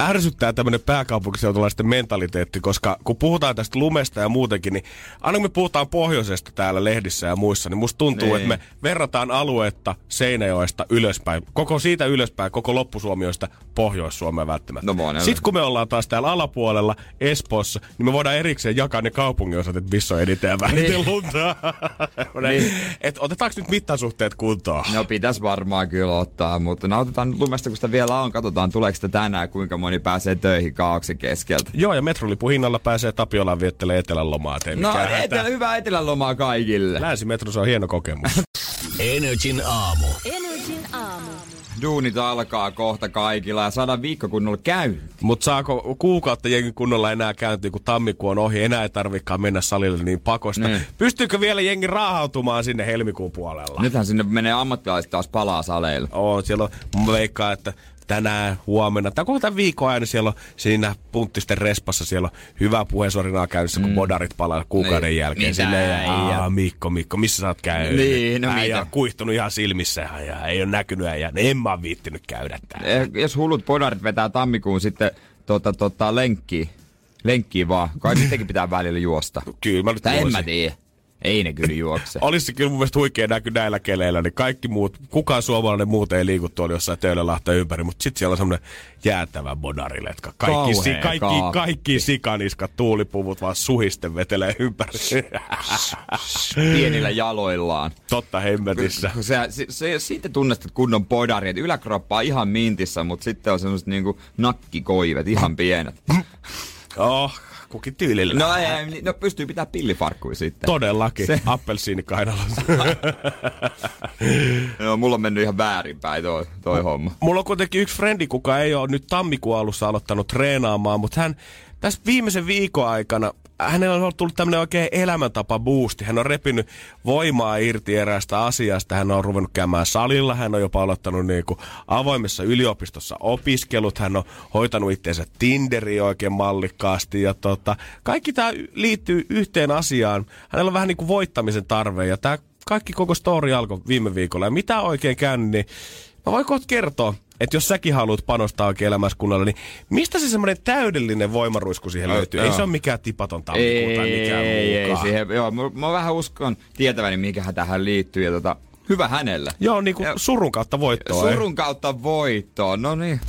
ärsyttää tämmönen pääkaupunkiseutulaisten mentaliteetti, koska kun puhutaan tästä lumesta ja muutenkin, niin aina kun me puhutaan pohjoisesta täällä lehdissä ja muissa, niin musta tuntuu, Niin. että me verrataan aluetta Seinäjoesta ylöspäin, koko siitä ylöspäin, koko loppusuomioista Pohjois-Suomea välttämättä. No. Sitten kun me ollaan taas täällä alapuolella Espoossa, niin me voidaan erikseen jakaa ne kaupunginosat, että missä on eniten ja vähiten Niin. lunta. (laughs) Niin. Et otetaanko nyt mittasuhteet kuntoon? No pitäis varmaan kyllä ottaa, mutta nautitaan nyt lumesta, kun sitä vielä on. Katsotaan, tuleeko sitä tänään, kuinka moni pääsee töihin kaauksen keskeltä. Joo, ja metrolipun hinnalla pääsee Tapiolaan viettelee etelän lomaa. No, etelä, hyvää etelän lomaa kaikille. Länsimetro, se on hieno kokemus. (laughs) Energin aamu. Energin aamu. Duunit alkaa kohta kaikilla ja saadaan viikko kunnolla käyntiin. Mutta saako kuukautta jengi kunnolla enää käyntiä, kun tammikuu on ohi, enää ei tarvikaan mennä salille niin pakosta. Niin. Pystyykö vielä jengi raahautumaan sinne helmikuun puolella? Nythän sinne menee ammattilaiset taas palaa saleilla. On, siellä on, mä veikkaan, että tänään, huomenna, tai koko tämän viikon aina siellä on siinä punttisten respassa, siellä on hyvä puheensorinaa käynnissä, kun bodarit palaa kuukauden Niin. jälkeen. Mitä Silleen? Aa, Mikko, Mikko, missä sä oot käynyt? Niin, no äijä mitä? on kuihtunut ihan silmissä ja ei ole näkynyt ja en mä oo viittinyt käydä täällä. Eh, Jos hullut podarit vetää tammikuun sitten tota, tota, lenkkiin, lenkkiin vaan. Kai niitäkin pitää välillä juosta. Kyllä mä nyt en mä tiedä. Ei ne kyllä juokse. (laughs) Olisi se kyllä mun mielestä huikea näky näillä keleillä, niin kaikki muut, kukaan suomalainen muut ei liiku tuolla jossain töölölahta ympäri, mutta sitten siellä on semmoinen jäätävä bodariletka. Kaikki, si, kaikki, kaakka. kaikki sikaniskat, tuulipuvut vaan suhisten vetelee ympäri. (laughs) Pienillä jaloillaan. Totta hemmetissä. Se, se, se, siitä tunnistat kunnon podari, että yläkroppa on ihan mintissä, mutta sitten on semmoset niinku nakkikoivet, ihan pienet. (laughs) Oh, kukin tyylillä. No, ei, no pystyy pitää pillifarkkuja sitten. Todellakin. Se- Se... Appelsiinikainalossa. (laughs) Joo, mulla on mennyt ihan väärinpäin toi, toi homma. Mulla on kuitenkin yksi frendi, kuka ei ole nyt tammikuun alussa aloittanut treenaamaan, mutta hän tässä viimeisen viikon aikana hänellä on tullut tämmöinen oikein elämäntapa boosti. Hän on repinyt voimaa irti eräästä asiasta. Hän on ruvennut käymään salilla. Hän on jopa aloittanut niin kuin avoimessa yliopistossa opiskelut. Hän on hoitanut itseensä Tinderiä oikein mallikkaasti. Ja tota, kaikki tämä liittyy yhteen asiaan. Hänellä on vähän niin kuin voittamisen tarve. Ja tämä kaikki koko story alkoi viime viikolla. Ja mitä oikein käynyt, niin mä voin kohta kertoa, että jos säkin haluat panostaa oikein elämässä kunnolla, niin mistä se semmoinen täydellinen voimaruisku siihen Joo, löytyy? joo. Ei se ole mikään tipaton tammikuu tai mikään ei, ei, siihen, joo, mä, mä vähän uskon tietäväni, mikä tähän liittyy. Ja tota, hyvä hänellä. Joo, niin kuin surun kautta voittoa. eh? Surun kautta voittoon. No niin.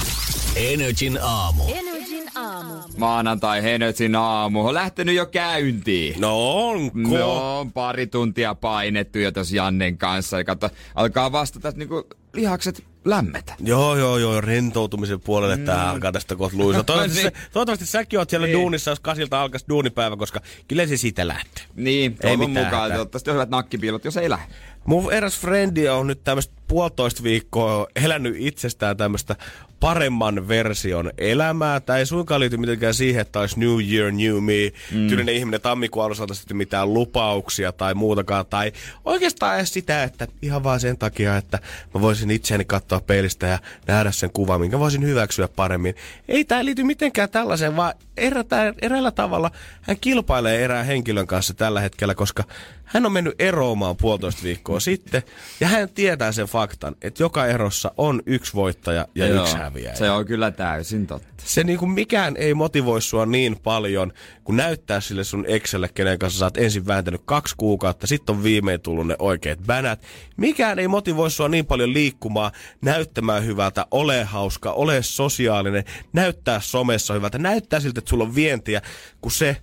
Energin aamu. Energin aamu. Maanantai Henötsin aamu on lähtenyt jo käyntiin. No onko? No, on pari tuntia painettu jo tuossa Jannen kanssa. Ja katso, alkaa vasta tästä niinku lihakset lämmetä. Joo, joo, joo, rentoutumisen puolelle mm. tää alkaa tästä kohta luisa. (laughs) Toivottavasti, Niin. sä, toivottavasti säkin oot siellä Niin. duunissa, jos kasilta alkaisi duunipäivä, koska kyllä se siitä lähtee. Niin, Ei toivon mitään mukaan. Toivottavasti on hyvät nakkipiilot, jos ei lähde. Mun eräs frendi on nyt tämmöistä puolitoista viikkoa elänyt itsestään tämmöistä paremman version elämää. Tämä ei suinkaan liity mitenkään siihen, että olisi New Year, New Me. Mm. Tyylinen ihminen tammikuun alussa sitten mitään lupauksia tai muutakaan. Tai oikeastaan edes sitä, että ihan vaan sen takia, että mä voisin itseäni katsoa peilistä ja nähdä sen kuvan, minkä voisin hyväksyä paremmin. Ei tämä liity mitenkään tällaiseen, vaan erätään, eräällä tavalla hän kilpailee erään henkilön kanssa tällä hetkellä, koska hän on mennyt eroamaan puolitoista viikkoa sitten, ja hän tietää sen faktan, että joka erossa on yksi voittaja ja Joo, yksi häviäjä. Se on kyllä täysin totta. Se niin kuin mikään ei motivoi sua niin paljon, kun näyttää sille sun Excelle, kenen kanssa sä oot ensin vääntänyt kaksi kuukautta, sitten on viimein tullut ne oikeat bänät. Mikään ei motivoi sua niin paljon liikkumaan, näyttämään hyvältä, ole hauska, ole sosiaalinen, näyttää somessa hyvältä, näyttää siltä, että sulla on vientiä, kuin se,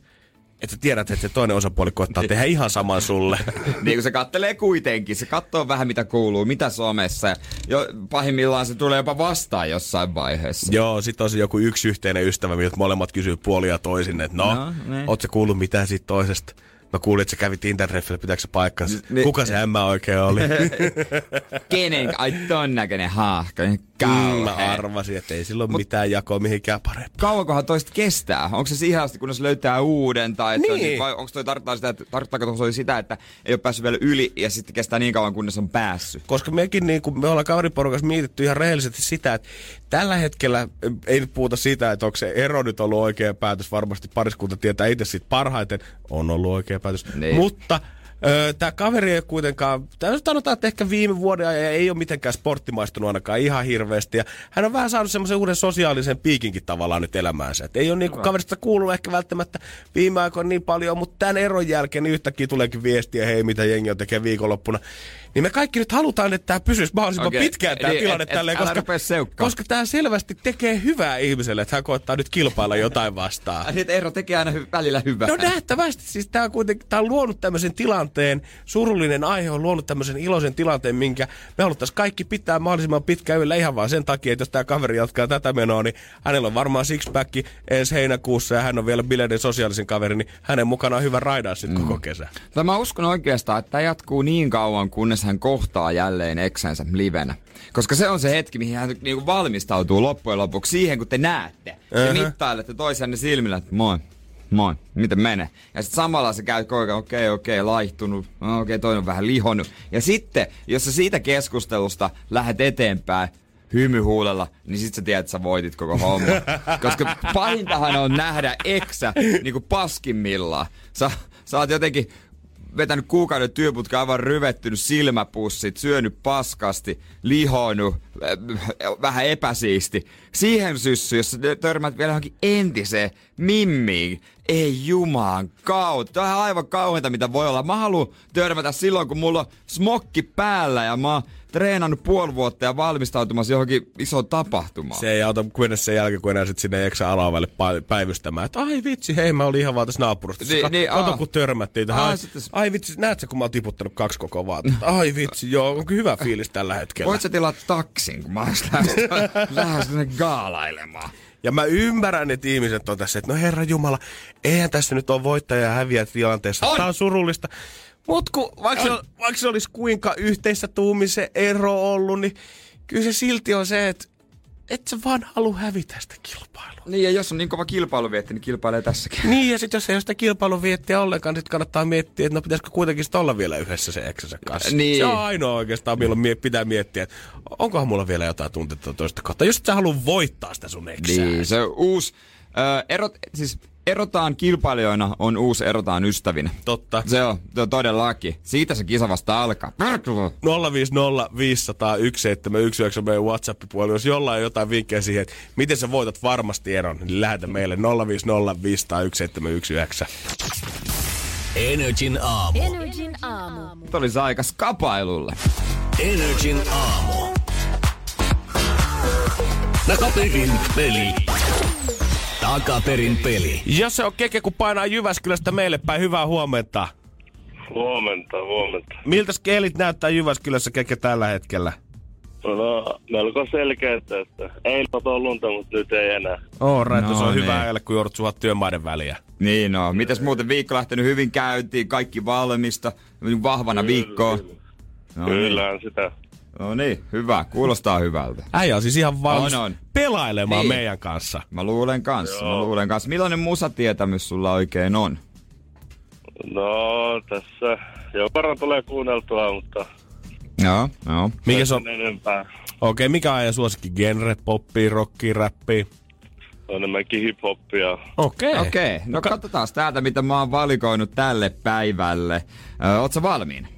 että tiedät, että se toinen osapuoli koittaa tehdä ihan saman sulle. (laughs) niin kuin se kattelee kuitenkin, se katsoo vähän mitä kuuluu, mitä somessa. Jo, pahimmillaan se tulee jopa vastaan jossain vaiheessa. Joo, sit on se joku yksi yhteinen ystävä, miltä molemmat kysyy puolia toisin, että no, No, no niin. oot sä kuullut mitään siitä toisesta? Mä kuulin, että sä kävit interreffillä, pitääkö se paikkansa? Kuka se ämmä oikein oli? (laughs) Kenen, ai ton näköinen haahka, niin Mm, mä arvasin, että ei sillä ole mitään jakoa mihinkään parempaan. Kauankohan toista kestää? Onko se siihen asti, kunnes löytää uuden? Tai että Niin. on, vai onko toi tarkoittaa sitä, että, tarkoittaako toi sitä, että ei ole päässyt vielä yli ja sitten kestää niin kauan, kunnes on päässyt? Koska mekin niin kuin me ollaan kaveriporukassa mietitty ihan rehellisesti sitä, että tällä hetkellä ei nyt puhuta siitä, että onko se ero nyt ollut oikea päätös. Varmasti pariskunta tietää itse siitä parhaiten. On ollut oikea päätös. Niin. Mutta Tämä kaveri ei kuitenkaan, sanotaan, että ehkä viime vuoden ajan ei ole mitenkään sporttimaistunut ainakaan ihan hirveästi. Ja hän on vähän saanut semmoisen uuden sosiaalisen piikinkin tavallaan nyt elämäänsä. Et ei ole niinku kaverista kuullut ehkä välttämättä viime aikoina niin paljon, mutta tämän eron jälkeen niin yhtäkkiä tuleekin viestiä, hei mitä jengi on tekee viikonloppuna. Niin me kaikki nyt halutaan, että tämä pysyisi mahdollisimman Okei. pitkään tämä Eli tilanne et- et tälleen, älä koska, koska tämä selvästi tekee hyvää ihmiselle, että hän koettaa nyt kilpailla jotain vastaan. Ai, että ero tekee aina hy- välillä hyvää. No nähtävästi, siis tämä on kuitenkin, tää on luonut tämmöisen tilanteen, surullinen aihe on luonut tämmöisen iloisen tilanteen, minkä me haluttaisiin kaikki pitää mahdollisimman pitkään yllä ihan vaan sen takia, että jos tämä kaveri jatkaa tätä menoa, niin hänellä on varmaan sixpack ensi heinäkuussa ja hän on vielä bileiden sosiaalisen kaveri, niin hänen mukana on hyvä raidaa sitten mm. koko kesä. Tai mä uskon oikeastaan, että tämä jatkuu niin kauan, kunnes hän kohtaa jälleen eksensä livenä. Koska se on se hetki, mihin hän niinku valmistautuu loppujen lopuksi siihen, kun te näette. Te Ähä. mittailette toisianne silmillä, että moi, moi, miten menee. Ja sitten samalla se käy koko okei, okei, laihtunut, no, okei, toinen on vähän lihonnut. Ja sitten, jos sä siitä keskustelusta lähdet eteenpäin, hymyhuulella, niin sit sä tiedät, että sä voitit koko homma. (laughs) Koska pahintahan on nähdä eksä niinku paskimmillaan. Sä, sä oot jotenkin vetänyt kuukauden työputka aivan ryvettynyt silmäpussit, syönyt paskasti, lihonut, äh, vähän epäsiisti. Siihen syssy, jos törmät vielä johonkin entiseen mimmiin. Ei jumaan kautta. Tämä on aivan kauheita, mitä voi olla. Mä haluan törmätä silloin, kun mulla on smokki päällä ja mä oon treenannut puoli vuotta ja valmistautumassa johonkin isoon tapahtumaan. Se ei auta mennä sen jälkeen, kun enää sit sinne eksä alavalle pa- päivystämään. Että ai vitsi, hei mä olin ihan vaan tässä naapurissa. Niin, Ka- niin, Kato kun törmättiin tähän. Ai, sitten- ai vitsi, näet sä kun mä oon tiputtanut kaksi koko vaatetta. Ai vitsi, joo, onko hyvä fiilis tällä hetkellä. Voit sä tilaa taksin, kun mä oon (laughs) lähes sinne gaalailemaan. Ja mä ymmärrän, että ihmiset on tässä, että no herra Jumala, eihän tässä nyt ole voittaja ja häviä tilanteessa. On! Tää on surullista. Mut kun, vaikka, se, vaikka se olisi kuinka yhteistä tuumisen ero ollut, niin kyllä se silti on se, että et sä vaan halua hävitä sitä kilpailua. Niin, ja jos on niin kova kilpailuvietti, niin kilpailee tässäkin. Niin, ja sitten jos ei ole sitä kilpailuviettiä ollenkaan, sitten kannattaa miettiä, että no pitäisikö kuitenkin sit olla vielä yhdessä se eksänsä kanssa. Niin. Se on ainoa oikeastaan, milloin mie- pitää miettiä, että onkohan mulla vielä jotain tuntetta toista kohtaa. Just et sä halua voittaa sitä sun eksää. Niin, se on uusi... Ö, erot, siis erotaan kilpailijoina on uusi erotaan ystävinä. Totta. Se on, se on todellakin. Siitä se kisa vasta alkaa. 050 500 1719 meidän WhatsApp-puoli. Jos jollain on jotain vinkkejä siihen, että miten sä voitat varmasti eron, niin lähetä meille 050 500 1719. Energin aamu. Energin aamu. Nyt olisi aika skapailulle. Energin aamu. Takaperin peli. Takaperin peli. Ja se on keke, kun painaa Jyväskylästä meille päin. Hyvää huomenta. Huomenta, huomenta. Miltä kelit näyttää Jyväskylässä keke tällä hetkellä? No, melko selkeätä, että eilen on lunta, mutta nyt ei enää. Oh, right, No se on niin. hyvä ajalla, kun joudut suhat työmaiden väliä. Niin no, mitäs muuten viikko lähtenyt hyvin käyntiin, kaikki valmista, vahvana viikkoon. No niin, Kyllähän sitä. No niin, hyvä, kuulostaa hyvältä. Äijä on siis ihan valmis On, on. pelailemaan Niin. meidän kanssa. Mä luulen kanssa, mä luulen kanssa. Millainen musatietämys sulla oikein on? No, tässä jo verran tulee kuunneltua, mutta Joo, joo. Mikä se on? enempää. Okei, mikä on ajan suosikki? Genre, poppi, rocki, räppi? Enemmänkin hip-hoppia. Okei. Okei, okay. no katsotaan täältä, mitä mä oon valikoinut tälle päivälle. Ö, oot sä valmiina?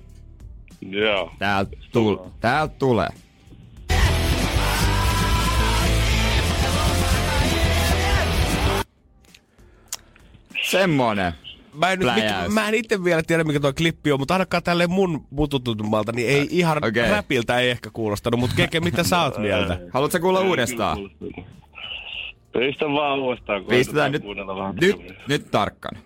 Joo. Täältä tul- täältä tulee. Semmonen. Mä en, mikä, mä en itse vielä tiedä, mikä tuo klippi on, mutta ainakaan tälle mun mutututumalta, niin ei ihan okay. räpiltä ei ehkä kuulostanut, mutta Keke, mitä sä oot mieltä? (laughs) Haluatko kuulla uudestaan? Pistä vaan uudestaan, kun Pistetään nyt, nyt, nyt tarkkaan.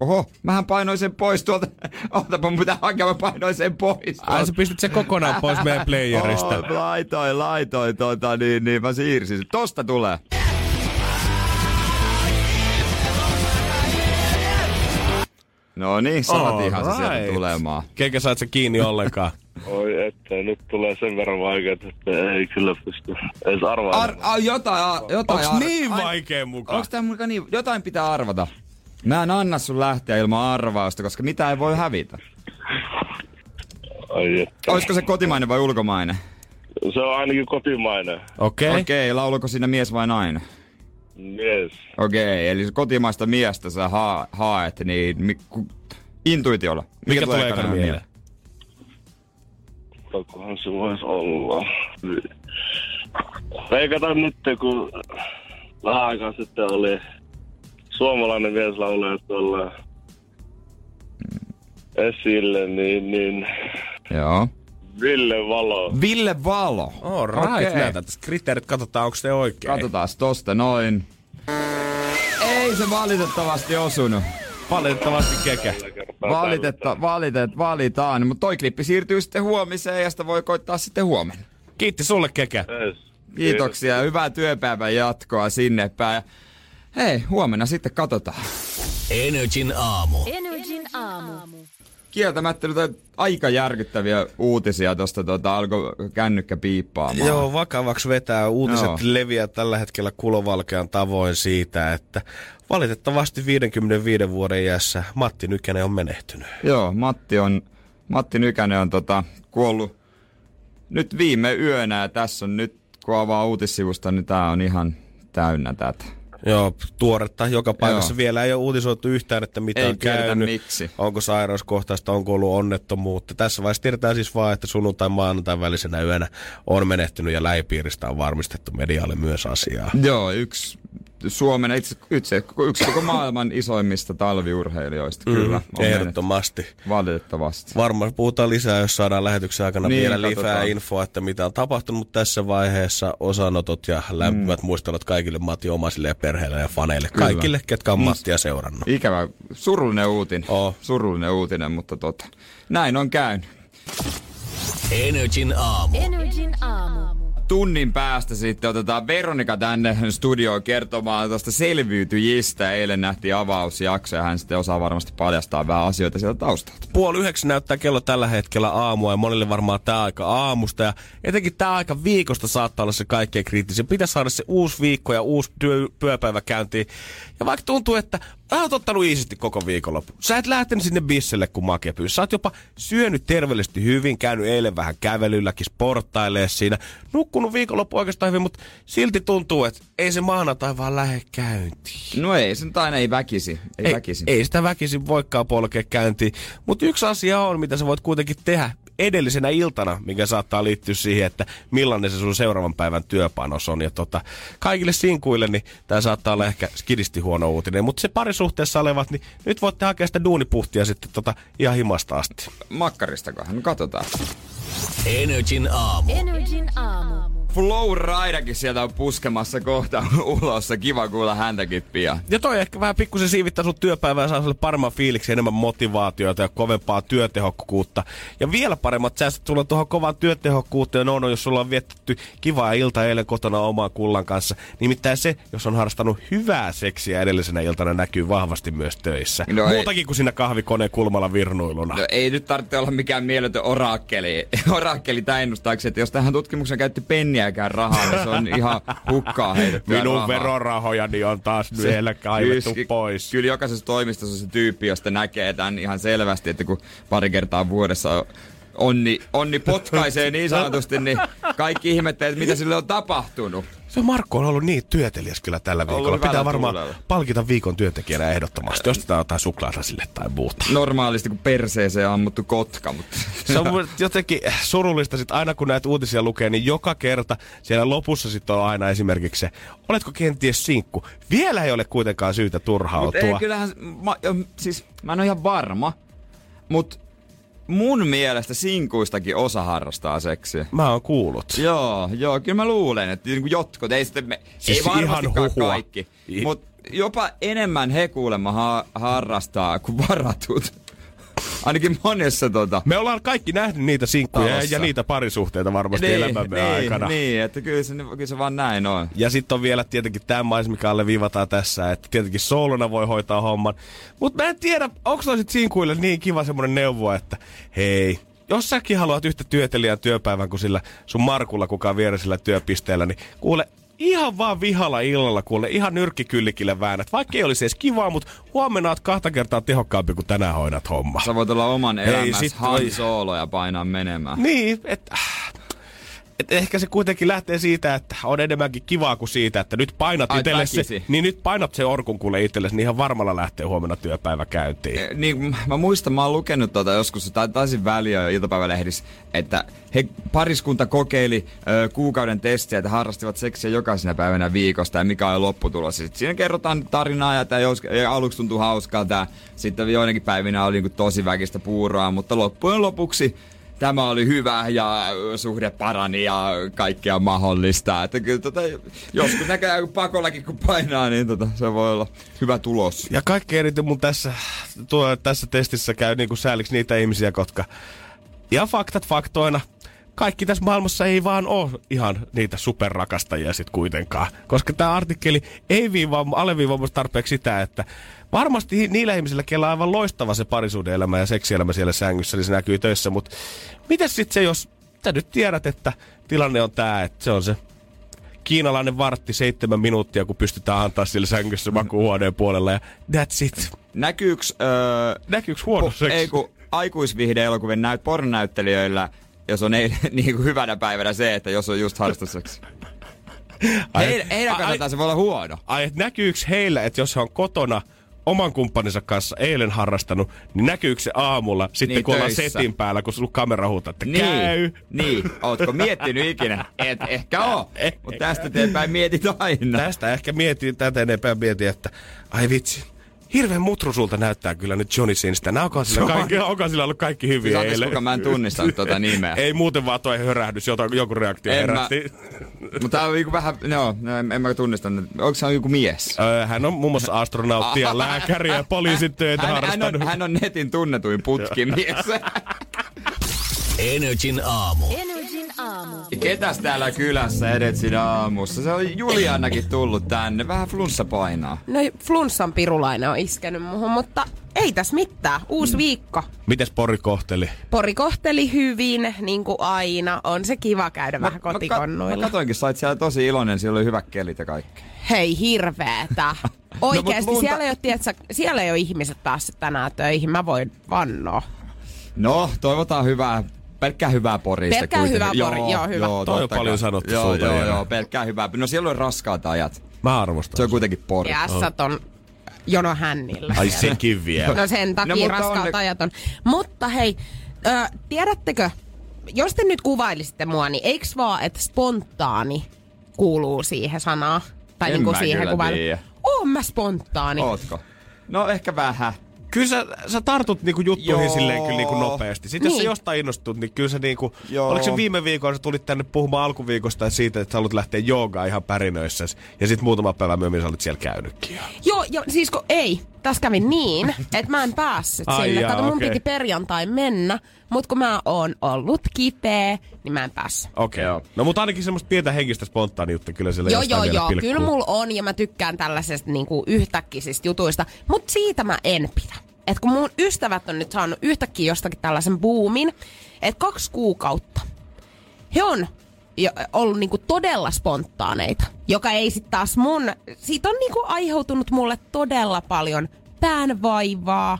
Oho, mähän painoin sen pois tuolta. (laughs) Otapa, mun pitää hakea, mä painoin sen pois. Ai sä pistit sen kokonaan pois meidän (laughs) playerista. Oh, laitoin, laitoin, tota, niin, niin mä siirsin. sen. Tosta tulee. No niin, saatiinhan se sieltä tulemaan. Keke, saat sä kiinni ollenkaan? (laughs) Oi ettei, nyt tulee sen verran vaikeaa, että ei kyllä pysty edes arvaamaan. Ar- a, jotain, a, jotain Onks ar- niin ai- vaikea mukaan? Onks tää mukaan niin? Jotain pitää arvata. Mä en anna sun lähteä ilman arvausta, koska mitä ei voi hävitä. Ai että. Olisiko se kotimainen vai ulkomainen? Se on ainakin kotimainen. Okei. Okei, okay, lauluko siinä mies vai nainen? Yes. Okei, okay, eli se kotimaista miestä sä ha- haet, niin mi- ku- intuitiolla. Mikä tulee ekana mieleen? Pakkohan se voisi olla. Veikataan nyt, kun vähän aikaa sitten oli suomalainen mies laulaja tuolla esille, niin, niin Joo. Ville Valo. Ville Valo. All right, Okei. okay. näitä tässä kriteerit, katsotaan onko se oikein. Katsotaan tosta noin. Ei se valitettavasti osunut. Valitettavasti Keke. Valitetta, valitet, valitaan. Mutta toi klippi siirtyy sitten huomiseen ja sitä voi koittaa sitten huomenna. Kiitti sulle Keke. Yes. Kiitoksia ja hyvää työpäivän jatkoa sinne päin. Hei, huomenna sitten katsotaan. Energin aamu. Energin aamu. Kieltämättä nyt aika järkyttäviä uutisia tuosta tota, alkoi kännykkä piippaamaan. Joo, vakavaksi vetää. Uutiset Joo. leviää tällä hetkellä kulovalkean tavoin siitä, että valitettavasti 55 vuoden iässä Matti Nykänen on menehtynyt. Joo, Matti, on, Matti Nykänen on tota, kuollut nyt viime yönä ja tässä on nyt, kun avaa uutissivusta, niin tää on ihan täynnä tätä. Joo, tuoretta joka paikassa. Joo. Vielä ei ole uutisoitu yhtään, että mitä Ei on käynyt. miksi. Onko sairauskohtaista, onko ollut onnettomuutta. Tässä vaiheessa tiedetään siis vaan, että sunnuntai maanantai välisenä yönä on menehtynyt ja lähipiiristä on varmistettu medialle myös asiaa. Joo, yksi Suomen, itse, yksi, yksi koko maailman isoimmista talviurheilijoista, kyllä. on Ehdottomasti. mennyt. Valitettavasti. Varmaan puhutaan lisää, jos saadaan lähetyksen aikana Niin, vielä lisää infoa, että mitä on tapahtunut tässä vaiheessa. Osanotot ja lämpimät mm. muistelot kaikille Matti omaisille ja perheille ja faneille. Kyllä. Kaikille, ketkä on Mattia seurannut. Ikävä, surullinen uutinen. Oo. Surullinen uutinen, mutta tota, näin on käynyt. Energin aamu. Energin aamu. Tunnin päästä sitten otetaan Veronika tänne studioon kertomaan tuosta selviytyjistä. Eilen nähtiin avausjakso ja hän sitten osaa varmasti paljastaa vähän asioita sieltä taustalta. Puoli yhdeksän näyttää kello tällä hetkellä aamua ja monille varmaan tämä aika aamusta. Ja etenkin tämä aika viikosta saattaa olla se kaikkein kriittisin. Pitäisi saada se uusi viikko ja uusi työ, työpäivä käyntiin. Ja vaikka tuntuu, että Sä oot ottanut iisisti koko viikonloppu. Sä et lähtenyt sinne bisselle, kun make pyys. Sä oot jopa syönyt terveellisesti hyvin, käynyt eilen vähän kävelylläkin, sporttailee siinä. Nukkunut viikonloppu oikeastaan hyvin, mutta silti tuntuu, että ei se maanantai vaan lähde käyntiin. No ei, se nyt aina ei väkisi. Ei, Ei, väkisi. ei sitä väkisin voikaan polkea käyntiin. Mutta yksi asia on, mitä sä voit kuitenkin tehdä edellisenä iltana, mikä saattaa liittyä siihen, että millainen se sun seuraavan päivän työpanos on. Ja tota, kaikille sinkuille, niin tämä saattaa olla ehkä skidisti huono uutinen. Mutta se parisuhteessa olevat, niin nyt voitte hakea sitä duunipuhtia sitten tota ihan himasta asti. Makkaristakohan, katsotaan. Energin aamu. Energin aamu. Flow Ridakin sieltä on puskemassa kohta (laughs) ulos. Kiva kuulla häntäkin pian. Ja toi ehkä vähän pikkusen siivittää sun työpäivää ja saa sulle paremman fiiliksi, enemmän motivaatiota ja kovempaa työtehokkuutta. Ja vielä paremmat säästöt tulla tuohon kovaan työtehokkuuteen on, jos sulla on vietetty kivaa ilta eilen kotona omaa kullan kanssa. Nimittäin se, jos on harrastanut hyvää seksiä edellisenä iltana, näkyy vahvasti myös töissä. No ei- Muutakin kuin siinä kahvikoneen kulmalla virnuiluna. No ei nyt tarvitse olla mikään mieletön oraakkeli, (laughs) oraakkeli tämä ennustaakseni, että jos tähän tutkimukseen käytti penniäkään rahaa, niin se on ihan hukkaa heitettyä Minun rahaa. verorahojani on taas vielä kaivettu Kyllä- pois. Kyllä jokaisessa toimistossa on se tyyppi, josta näkee tämän ihan selvästi, että kun pari kertaa vuodessa onni, onni potkaisee niin sanotusti, niin kaikki ihmettelee, että mitä sille on tapahtunut. Se Markku on ollut niin työteliäs kyllä tällä Ollut viikolla. Pitää varmaan tuulella. palkita viikon työntekijänä ehdottomasti. Ostetaan jotain suklaata sille tai muuta. Normaalisti kuin perseeseen ammuttu kotka, mutta... (laughs) Se on jotenkin surullista sit aina kun näitä uutisia lukee, niin joka kerta siellä lopussa sitten on aina esimerkiksi se, oletko kenties sinkku? Vielä ei ole kuitenkaan syytä Mut turhautua. ei, kyllähän, mä, siis mä en ole ihan varma, mutta mun mielestä sinkuistakin osa harrastaa seksiä. Mä oon kuullut. Joo, joo, kyllä mä luulen, että niinku jotkut, ei, sitten me, Siis ei varmastikaan kaikki, mutta jopa enemmän he kuulemma ha- harrastaa kuin varatut. Ainakin monessa tota... Me ollaan kaikki nähnyt niitä sinkkuja ja, Talossa. ja niitä parisuhteita varmasti elämämme niin, aikana. niin, että kyllä se, kyllä se vaan näin on. Ja sitten on vielä tietenkin tämä mais, mikä alle viivataan tässä, että tietenkin soolona voi hoitaa homman. Mutta mä en tiedä, onko toi sit sinkuille niin kiva semmonen neuvo, että hei, jos säkin haluat yhtä työtelijän työpäivän kuin sillä sun Markulla, kuka on vieresellä työpisteellä, niin kuule, ihan vaan vihalla illalla, kuule, ihan nyrkkikyllikille väännät. Vaikka ei olisi edes kivaa, mutta huomenna oot kahta kertaa tehokkaampi kuin tänään hoidat homma. Sä voit olla oman elämässä Han ja painaa menemään. Niin, että et ehkä se kuitenkin lähtee siitä, että on enemmänkin kivaa kuin siitä, että nyt painat Ai, itsellesi se, niin nyt painat se orkun kuule itsellesi, niin ihan varmalla lähtee huomenna työpäivä käyntiin. Eh, Niin, mä muistan, mä oon lukenut tuota joskus, tai taisin väliä jo iltapäivälehdissä, että he pariskunta kokeili ö, kuukauden testiä, että harrastivat seksiä jokaisena päivänä viikosta ja mikä on lopputulos. Sitten siinä kerrotaan tarinaa ja tämä jos, ja aluksi tuntui hauskalta ja sitten joinakin päivinä oli niin tosi väkistä puuroa, mutta loppujen lopuksi tämä oli hyvä ja suhde parani ja kaikkea mahdollista. Että kyllä tota, joskus näkee pakollakin kun painaa, niin tota, se voi olla hyvä tulos. Ja kaikki eniten mun tässä, tuo, tässä testissä käy niin kuin sääliksi niitä ihmisiä, jotka ihan faktat faktoina, kaikki tässä maailmassa ei vaan ole ihan niitä superrakastajia sit kuitenkaan. Koska tämä artikkeli ei viivaa, alleviivaa tarpeeksi sitä, että varmasti niillä ihmisillä, kellä on aivan loistava se parisuudeelämä ja seksielämä siellä sängyssä, niin se näkyy töissä. Mutta miten sitten se, jos sä nyt tiedät, että tilanne on tämä, että se on se kiinalainen vartti seitsemän minuuttia, kun pystytään antaa sillä sängyssä makuuhuoneen puolella ja that's it. Näkyyks... Öö, Näkyykö huono Po-? Ei kun aikuisviihde-elokuvien näyt pornonäyttelijöillä, jos on ei, (laughs) niin kuin hyvänä päivänä se, että jos on just harrastusseksi. Ai- Heidän, heidän kannaltaan se voi olla huono. Ai, et näkyykö heillä, että jos he on kotona oman kumppaninsa kanssa eilen harrastanut, niin näkyykö se aamulla sitten, Niin, kun ollaan töissä. setin päällä, kun sulla kamera huutaa, että Niin, käy. niin. Ootko miettinyt ikinä? Et ehkä oo. (laughs) Eh, Mutta tästä eteenpäin mietit aina. Tästä ehkä mietin, tätä enempää mietin, että ai vitsi, hirveän mutru sulta näyttää kyllä nyt Johnny Sinistä. Nää onko sillä, kaikki, onko sillä ollut kaikki hyviä Siis eilen? kuinka mä en tunnistanut tuota (laughs) nimeä. Ei muuten vaan toi hörähdys, jota, joku reaktio En herätti. (laughs) Mutta tää on niinku vähän, no, no en, en mä tunnista. Onko se joku mies? Öö, hän on muun muassa astronautti ja (laughs) lääkäri ja poliisin töitä Hän, hän, harrastanut. on, hän on netin tunnetuin putkimies. Energin aamu. Energin aamu. Ketäs täällä kylässä edetsin aamussa? Se on Julianakin tullut tänne. Vähän flunssa painaa. No flunssan pirulainen on iskenyt muhun, mutta ei tässä mitään. Uusi mm. viikko. Mites Pori kohteli? Pori kohteli hyvin, niin kuin aina. On se kiva käydä vähän Mä, kotikonnuilla. mä katoinkin, sait siellä tosi iloinen, siellä oli hyvät kelit ja kaikki. Hei, hirveetä. (laughs) Oikeesti, No, mut lunta- siellä, ei ole, tiedätkö, siellä ei ole ihmiset päässyt tänään töihin. Mä voin vannoa. No, toivotaan hyvää, pelkkää hyvää Porista Pelkkää hyvää Pori- joo, hyvä. Toi on totta paljon sanottu Joo, sulta, joo, joo, pelkkää hyvää. No siellä on raskaat ajat. Mä arvostan. Se on kuitenkin Pori. Ja ässät on jono hännillä. Ai siellä. sekin vielä. No sen takia No, no, mutta raskaat onne- ajat on. Mutta hei, ö, tiedättekö, jos te nyt kuvailisitte mua, niin eiks vaan, että spontaani kuuluu siihen sanaan? Tai En niinku mä siihen kuvailu. Oon mä spontaani. Ootko? No ehkä vähän. Kyllä sä, sä tartut niinku juttuihin Joo. silleen kyllä niinku nopeasti. Sitten jos sä Niin. jostain innostut, niin kyllä sä niinku... Joo. Oliko se viime viikolla, sä tulit tänne puhumaan alkuviikosta ja siitä, että sä haluat lähteä joogaan ihan pärinöissä. Ja sitten muutama päivä myöhemmin sä olit siellä käynytkin. jo. Joo, jo, siis kun ei. Tässä kävi niin, että mä en päässyt Ai sinne. jaa, Kato, mun okei. piti perjantai mennä, mutta kun mä oon ollut kipeä, niin mä en päässyt. Okei. Okay. No mutta ainakin semmoista pientä henkistä spontaaniutta kyllä siellä Joo, joo, joo. pilkkuu. Kyllä mulla on ja mä tykkään tällaisesta niinku yhtäkkisistä jutuista. Mutta siitä mä en pidä. Et kun mun ystävät on nyt saanut yhtäkkiä jostakin tällaisen boomin, että kaksi kuukautta he on jo, ollut niinku todella spontaaneita, joka ei sitten taas mun, siitä on niinku aiheutunut mulle todella paljon päänvaivaa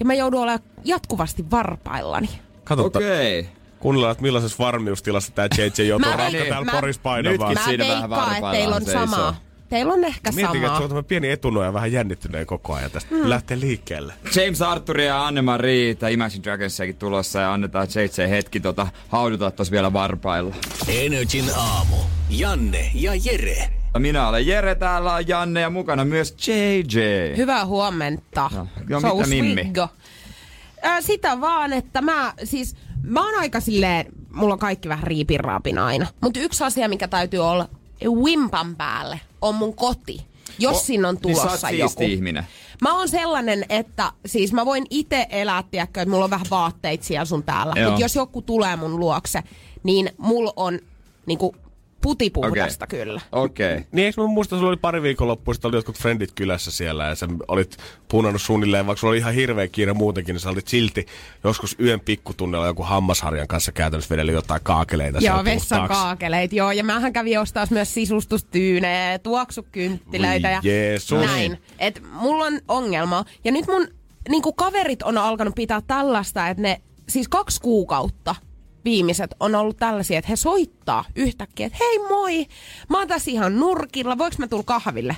ja mä joudun olemaan jatkuvasti varpaillani. Kato, Okei. Okay. kuunnellaan, että millaisessa varmiustilassa tää JJ joutuu niin, täällä mä- Poris painamaan. Nytkin Mä siinä vähän veikkaan, että varpaillaan teillä on seisoo. samaa. Teillä on ehkä Mietin, että samaa. se on pieni etunoja vähän jännittyneen koko ajan tästä. Mm. Lähtee liikkeelle. James Arthur ja Anne-Marie tai Imagine Dragonsiakin tulossa ja annetaan JJ hetki tota, hauduta tossa vielä varpailla. Energin aamu. Janne ja Jere. Minä olen Jere, täällä on Janne ja mukana myös JJ. Hyvää huomenta. No, joo, Se on mitä Mimmi? Sitä vaan, että mä siis, mä oon aika silleen, mulla on kaikki vähän riipiraapin aina. Mutta yksi asia, mikä täytyy olla wimpan päälle, on mun koti. Jos O- siinä on niin tulossa oot joku. ihminen. Mä oon sellainen, että siis mä voin itse elää, tiedätkö, että mulla on vähän vaatteita siellä sun täällä. Mutta jos joku tulee mun luokse, niin mulla on niinku putipuhdasta Okei. kyllä. Okei. Okay. (laughs) Niin eikö mä muista, sulla oli pari viikonloppua, sitten oli jotkut frendit kylässä siellä ja sä olit punannut suunnilleen, vaikka sulla oli ihan hirveä kiire muutenkin, niin sä olit silti joskus yön pikkutunnella joku hammasharjan kanssa käytännössä vedellä jotain kaakeleita. Joo, vessan kaakeleita, joo. Ja mähän kävin ostaa myös sisustustyynejä ja tuoksukynttilöitä ja Jeesus. näin. Et mulla on ongelma. Ja nyt mun niinku kaverit on alkanut pitää tällaista, että ne siis kaksi kuukautta viimeiset on ollut tällaisia, että he soittaa yhtäkkiä, että hei moi, mä oon tässä ihan nurkilla, voiko mä tulla kahville?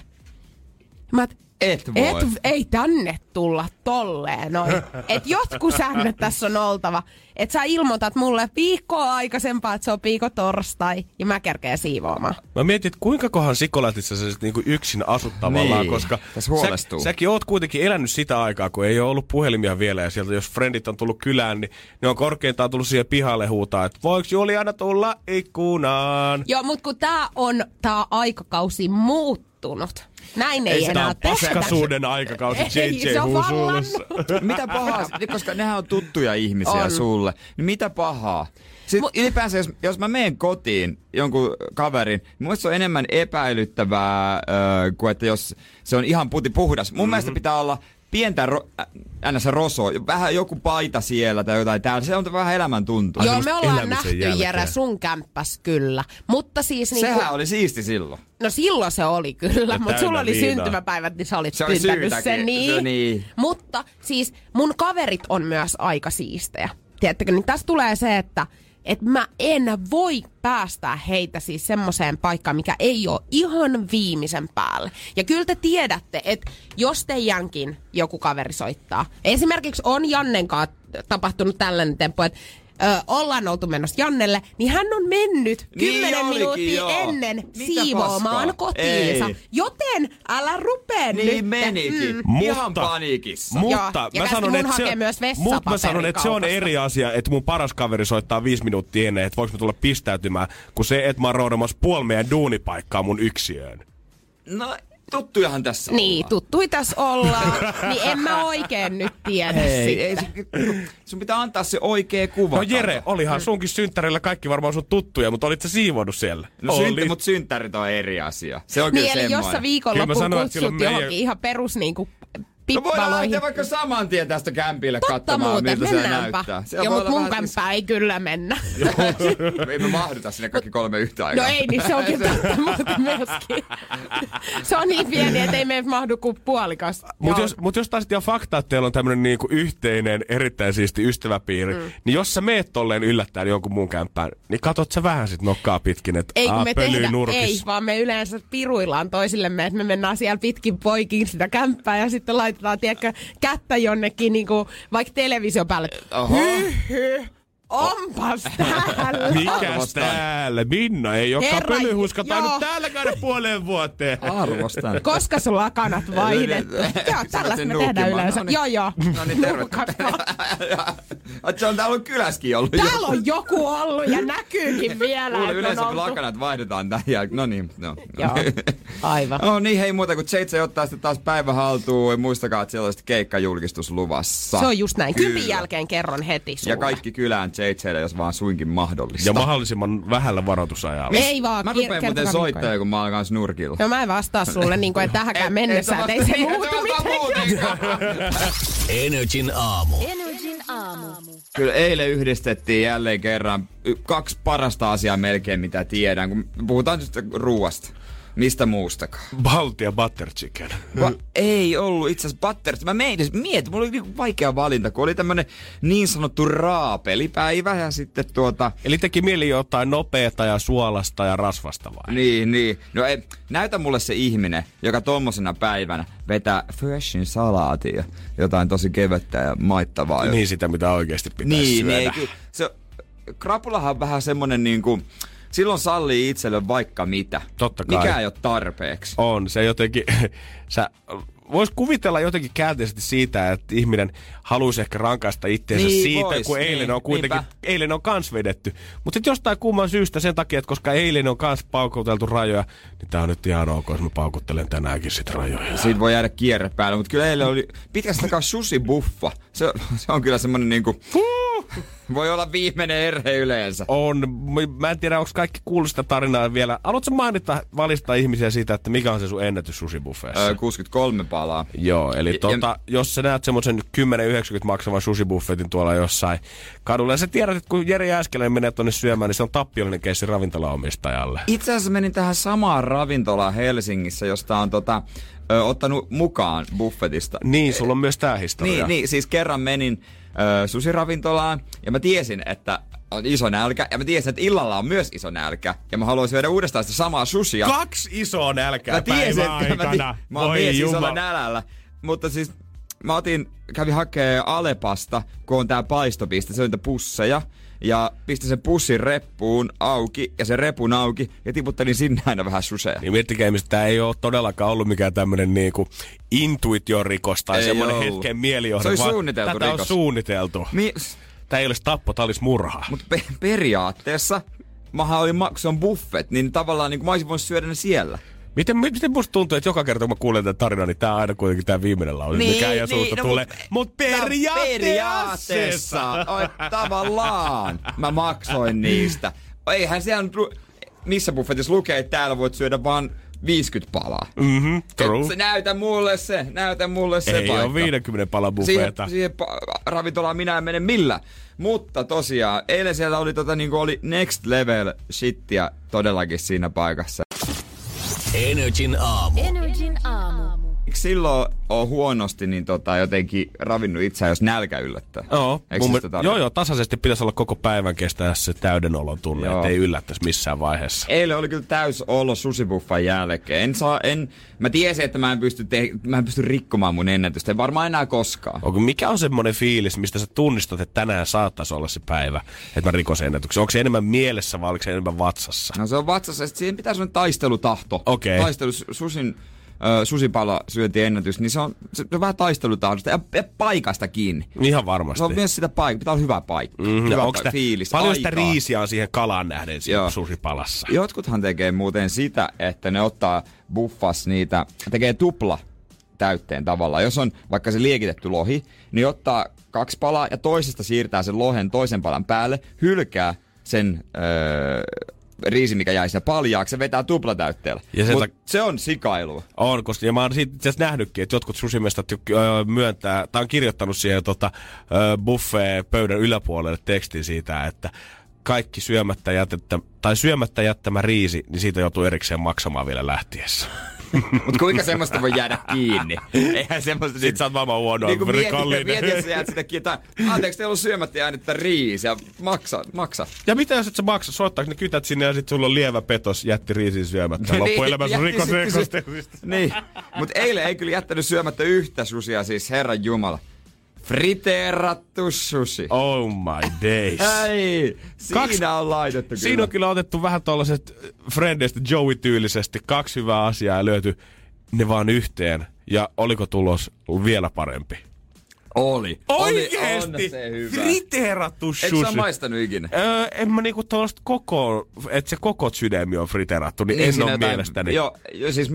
Mä, et, Et voi. et, ei tänne tulla tolleen noin. Et jotkut säännöt tässä on oltava. Että sä ilmoitat mulle viikkoa aikaisempaa, että sopiiko torstai, ja mä kerkeen siivoamaan. Mä mietin, että kuinka kohan Sikolätissä sä sit niinku yksin asut tavallaan, Niin, koska. Sä, säkin oot kuitenkin elänyt sitä aikaa, kun ei ole ollut puhelimia vielä ja sieltä jos frendit on tullut kylään, niin ne on korkeintaan tullut siihen pihalle huutaa, että voiko Juliana tulla ikkunaan? Joo, mutta kun tää on tää aikakausi muuttunut. Näin ei, Ei enää tehdä. paskasuuden aikakausi (laughs) Ei, JJ Husuullassa. Mitä pahaa, (laughs) koska nehän on tuttuja ihmisiä On. sulle, niin mitä pahaa? Sitten Mu- ylipäänsä, jos, jos mä menen kotiin jonkun kaverin, niin mun mielestä se on enemmän epäilyttävää äh, kuin että jos se on ihan puti puhdas. Mun mm-hmm. mielestä pitää olla pientä ro, äh, NS roso, vähän joku paita siellä tai jotain täällä. Se on vähän elämäntuntua. Joo, me ollaan nähty jälkeä. Jere sun kämppäs kyllä. Mutta siis niinku, Sehän oli siisti silloin. No silloin se oli kyllä, mutta sulla oli viinaa. syntymäpäivät, niin sä olit Se syytäkin, sen niin. se niin. Mutta siis mun kaverit on myös aika siistejä. Tiedättekö, niin tässä tulee se, että et mä en voi päästää heitä siis semmoiseen paikkaan, mikä ei ole ihan viimeisen päälle. Ja kyllä te tiedätte, että jos teidänkin joku kaveri soittaa. Esimerkiksi on Jannen kanssa tapahtunut tällainen temppu, että ö, ollaan oltu menossa Jannelle, niin hän on mennyt Niin kymmenen olikin, minuuttia joo. ennen Mitä siivoamaan paskaa? kotiinsa. Ei. Joten älä rupee Niin nyt. menikin. Mm. Ihan Mutta- paniikissa. Joo, Mutta ja mä sanon, että se, myös mutta mä sanon, että se on eri asia, että mun paras kaveri soittaa viisi minuuttia ennen, että voiko mä tulla pistäytymään, kuin se, että mä oon roudamassa puoli meidän duunipaikkaa mun yksiöön. No, tuttujahan tässä Niin, ollaan. tuttui tässä ollaan. (laughs) niin en mä oikein nyt tiedä Ei, ei, sun- sun pitää antaa se oikea kuva. No Jere, olihan sunkin synttärillä kaikki varmaan sun tuttuja, mutta olit sä siivonnut siellä? No Oli. syntä, mutta synttärit on eri asia. Se on kyllä Niin, eli jos semmoinen. sä Kyllä viikonloppuun mä sanoin, että kutsut silloin meidän- johonkin ihan perus niinku No voidaan pippaloihin. lähteä vaikka saman tien tästä kämpille Totta katsomaan, muuten, miltä se näyttää. Siellä Joo, mutta mun siis- kämppää ei kyllä mennä. (laughs) ei me mahduta sinne kaikki kolme yhtä aikaa. No ei, niin se onkin totta muuten myöskin. se on niin pieni, että ei meidän mahdu kuin puolikas. Mutta Joo. jos, mut jos taas ihan fakta, että teillä on tämmöinen niinku yhteinen, erittäin siisti ystäväpiiri, mm. niin jos sä meet tolleen yllättäen jonkun muun kämppään, niin katot sä vähän sit nokkaa pitkin, että Ei kun aa, me pölyy tehdä, nurkissa. ei, vaan me yleensä piruillaan toisillemme, että me mennään siellä pitkin poikin sitä kämppää ja sitten laitetaan, tiedätkö, kättä jonnekin niinku, vaikka televisio päälle. Oho. Hyh, hyh, onpas (laughs) täällä. Mikäs täällä? Minna ei Herra- pölyhuska tainnut täällä käydä puoleen vuoteen. Arvostan. Koska sun lakanat vaihdettu? Joo, tällä sen me tehdään nuukimaan. yleensä. No niin. Joo, joo. No niin, terve. Nuukataan. Ai, (laughs) Se on täällä on kyläskin ollut. Täällä on joku ollut ja näkyykin vielä. Kuule, yleensä on kun lakanat vaihdetaan tämän jälkeen. No niin, no. Joo, aivan. No niin, hei muuta kuin Jade ottaa sitten taas päivä haltuun. Ja Muistakaa, että siellä on sitten keikkajulkistus luvassa. Se on just näin. Kympin jälkeen kerron heti sulle. Ja kaikki kylään Jade, jos vaan suinkin mahdollista. Ja mahdollisimman vähällä varoitusajalla. Ei vaan. Mä rupean muuten soittaa, kun mä oon kanssa nurkilla. No mä en vastaa sulle niin kuin, että tähänkään mennessä, että ei se muutu mitenkään. Energin aamu. Energin aamu. Kyllä eilen yhdistettiin jälleen kerran kaksi parasta asiaa melkein, mitä tiedän, kun puhutaan nyt ruuasta. Mistä muustakaan? Baltia butter chicken. Va- ei ollut itse asiassa butter. Mä mietin, mietin, mulla oli niinku vaikea valinta, kun oli tämmönen niin sanottu raapelipäivä ja sitten tuota... Eli teki mieli jotain nopeata ja suolasta ja rasvasta vai? Niin, niin. No ei, näytä mulle se ihminen, joka tommosena päivänä vetää freshin salaatia jotain tosi kevettä ja maittavaa. Niin sitä, mitä oikeasti pitäisi Niin, syödä. niin ei, kyllä. se, krapulahan on vähän semmonen niinku, silloin sallii itselle vaikka mitä. Totta kai. Mikä ei ole tarpeeksi. On, se jotenkin, (laughs) sä vois kuvitella jotenkin käänteisesti siitä, että ihminen haluaisi ehkä rankaista itseensä Niin siitä, vois, kun eilen niin, on kuitenkin, niinpä. eilen on kans vedetty. Mutta sitten jostain kumman syystä sen takia, että koska eilen on kans paukuteltu rajoja, niin tää on nyt ihan ok, jos mä paukuttelen tänäänkin sit rajoja. Siitä voi jäädä kierre päälle, mutta kyllä eilen oli pitkästä takaa sushi buffa. Se, se on kyllä semmonen niinku, (laughs) voi olla viimeinen erhe yleensä. On, mä en tiedä, onko kaikki kuullut sitä tarinaa vielä. Haluatko mainita, valistaa ihmisiä siitä, että mikä on se sun ennätys susibuffeessa? Öö, 63 palaa. Joo, eli Ja- tota, jos sä näet semmoisen 10,90 maksavan susibuffetin tuolla jossain kadulla, ja sä tiedät, että kun Jeri Äskeläinen menee tonne syömään, niin se on tappiollinen keissi ravintolaomistajalle. Itse asiassa menin tähän samaan ravintolaan Helsingissä, josta on tota, ö, ottanut mukaan buffetista. Niin, sulla on myös tää historia. Niin, niin, siis kerran menin ö, susiravintolaan ja mä tiesin, että on iso nälkä ja mä tiesin, että illalla on myös iso nälkä ja mä haluan syödä uudestaan sitä samaa sushia. Kaksi isoa nälkää mä tiesin, päivän että mä, aikana. ti- mä oon mies isolla nälällä. Mutta siis mä otin, kävin hakee Alepasta, kun on tää paistopiste, se on niitä pusseja. Ja pistin sen pussin reppuun auki ja sen repun auki ja tiputtelin sinne aina vähän susea. Niin miettikää, mistä tää ei ole todellakaan ollut mikään tämmönen niinku intuition-rikos tai Ei semmonen ollut. hetken mielijohde. Se oli suunniteltu Tätä on rikos. suunniteltu. Mi- Tää ei olisi tappo, tää olisi murha. Mutta pe- periaatteessa maha oli, ma- se on buffet, niin tavallaan niin mä olisin voinut syödä ne siellä. Miten, miten musta tuntuu, että joka kerta kun mä kuulen tätä tarinaa, niin tää on aina kuitenkin tää viimeinen lause, Niin, mikä ei suusta no, tulee. mut- Mut periaatteessa. periaatteessa. Oi, tavallaan. Mä maksoin niistä. Eihän siellä nyt lu- missä buffetissa lukee, että täällä voit syödä vaan 50 palaa. Mhm, true. Et se, näytä mulle se, näytä mulle se Ei paikka. ole 50 palan siihen, buffeeta. siihen pa- ravintolaan minä en mene millä. Mutta tosiaan, eilen siellä oli, tota, niin oli next level shittiä todellakin siinä paikassa. Energin aamu. Energin aamu. Eikö silloin ole huonosti niin tota, jotenkin ravinnut itseään, jos nälkä yllättää? Joo, mun tarkoita? joo, joo, tasaisesti pitäisi olla koko päivän kestää se täyden olon tunne, Joo. ettei yllättäisi missään vaiheessa. Eilen oli kyllä täys olo susibuffan jälkeen. En saa, en, mä tiesin, että mä en pysty, te, mä en pysty rikkomaan mun ennätystä. En varmaan enää koskaan. Onko, mikä on semmoinen fiilis, mistä sä tunnistat, että tänään saattaisi olla se päivä, että mä rikon sen ennätyksen? Onko se enemmän mielessä vai oliko se enemmän vatsassa? No se on vatsassa, että siihen pitää sellainen taistelutahto. Okei. Taistelu su- susin ö, susipala syöntiennätys, niin se on, se on vähän taistelutahdosta ja, ja paikasta kiinni. Ihan varmasti. Se on myös sitä paikkaa, pitää olla hyvä paikka. Mm, hyvä sitä, fiilis, paljon aikaa. sitä riisiä on siihen kalaan nähden siinä Joo. susipalassa? Jotkuthan tekee muuten sitä, että ne ottaa buffas niitä, tekee tupla täytteen tavallaan. Jos on vaikka se liekitetty lohi, niin ottaa kaksi palaa ja toisesta siirtää sen lohen toisen palan päälle, hylkää sen öö, riisi, mikä jäi sinne paljaaksi, ja vetää tuplatäytteellä. Ja sen Mut tak- se on sikailua. On, koska ja mä oon siitä itse nähnytkin, että jotkut susimestat myöntää, tai on kirjoittanut siihen tota, ö, buffet pöydän yläpuolelle tekstin siitä, että kaikki syömättä, jätettä, tai syömättä jättämä riisi, niin siitä joutuu erikseen maksamaan vielä lähtiessä. (laughs) Mutta kuinka semmoista voi jäädä kiinni? Eihän semmoista... Sitten sä oot maailman huono, niin kuin mietit, rikollinen. mietit, että sä jäät sitä kiinni. Anteeksi, teillä on syömättä jäänyttä riisiä. Maksa, maksa. Ja mitä jos et sä maksa, soittaako ne kytät sinne ja sit sulla on lievä petos, jätti riisin syömättä. Loppuelämä sun jätti rikos (laughs) sitten rikos. Niin. Mutta eilen ei kyllä jättänyt syömättä yhtä susia, siis herran jumala. Friteerattu susi. Oh my days. Ei, siinä Kaksi- on laitettu kyllä. Siinä on kyllä otettu vähän tollaset Frendeistä Joey-tyylisesti kaksi hyvää asiaa ja löyty ne vaan yhteen. Ja oliko tulos vielä parempi? Oli. Oli, Oikeesti? se hyvä. Friteerattu Eikö sä sushi. maistanut ikinä? Öö, en mä niinku tuollaista koko, että se koko sydämi on friteerattu, niin, en siinä ole mielestäni. Joo, jo, siis,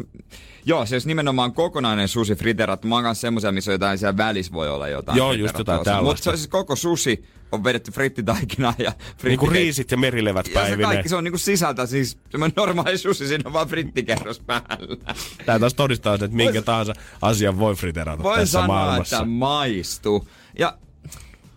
joo, se jos nimenomaan kokonainen susi friteerattu. Mä oon kanssa semmosia, missä jotain siellä välissä voi olla jotain. Joo, just jotain Mutta tällaista. se on siis koko susi on vedetty frittitaikinaan ja Niinku frittike- riisit ja merilevät Ja se päivineen. kaikki, se on niinku sisältä siis semmoinen normaali susi, siinä on vaan frittikerros päällä. Tää taas todistaa, että minkä tahansa asian voi friterata Voin tässä sanoa, maailmassa. että maistuu. Ja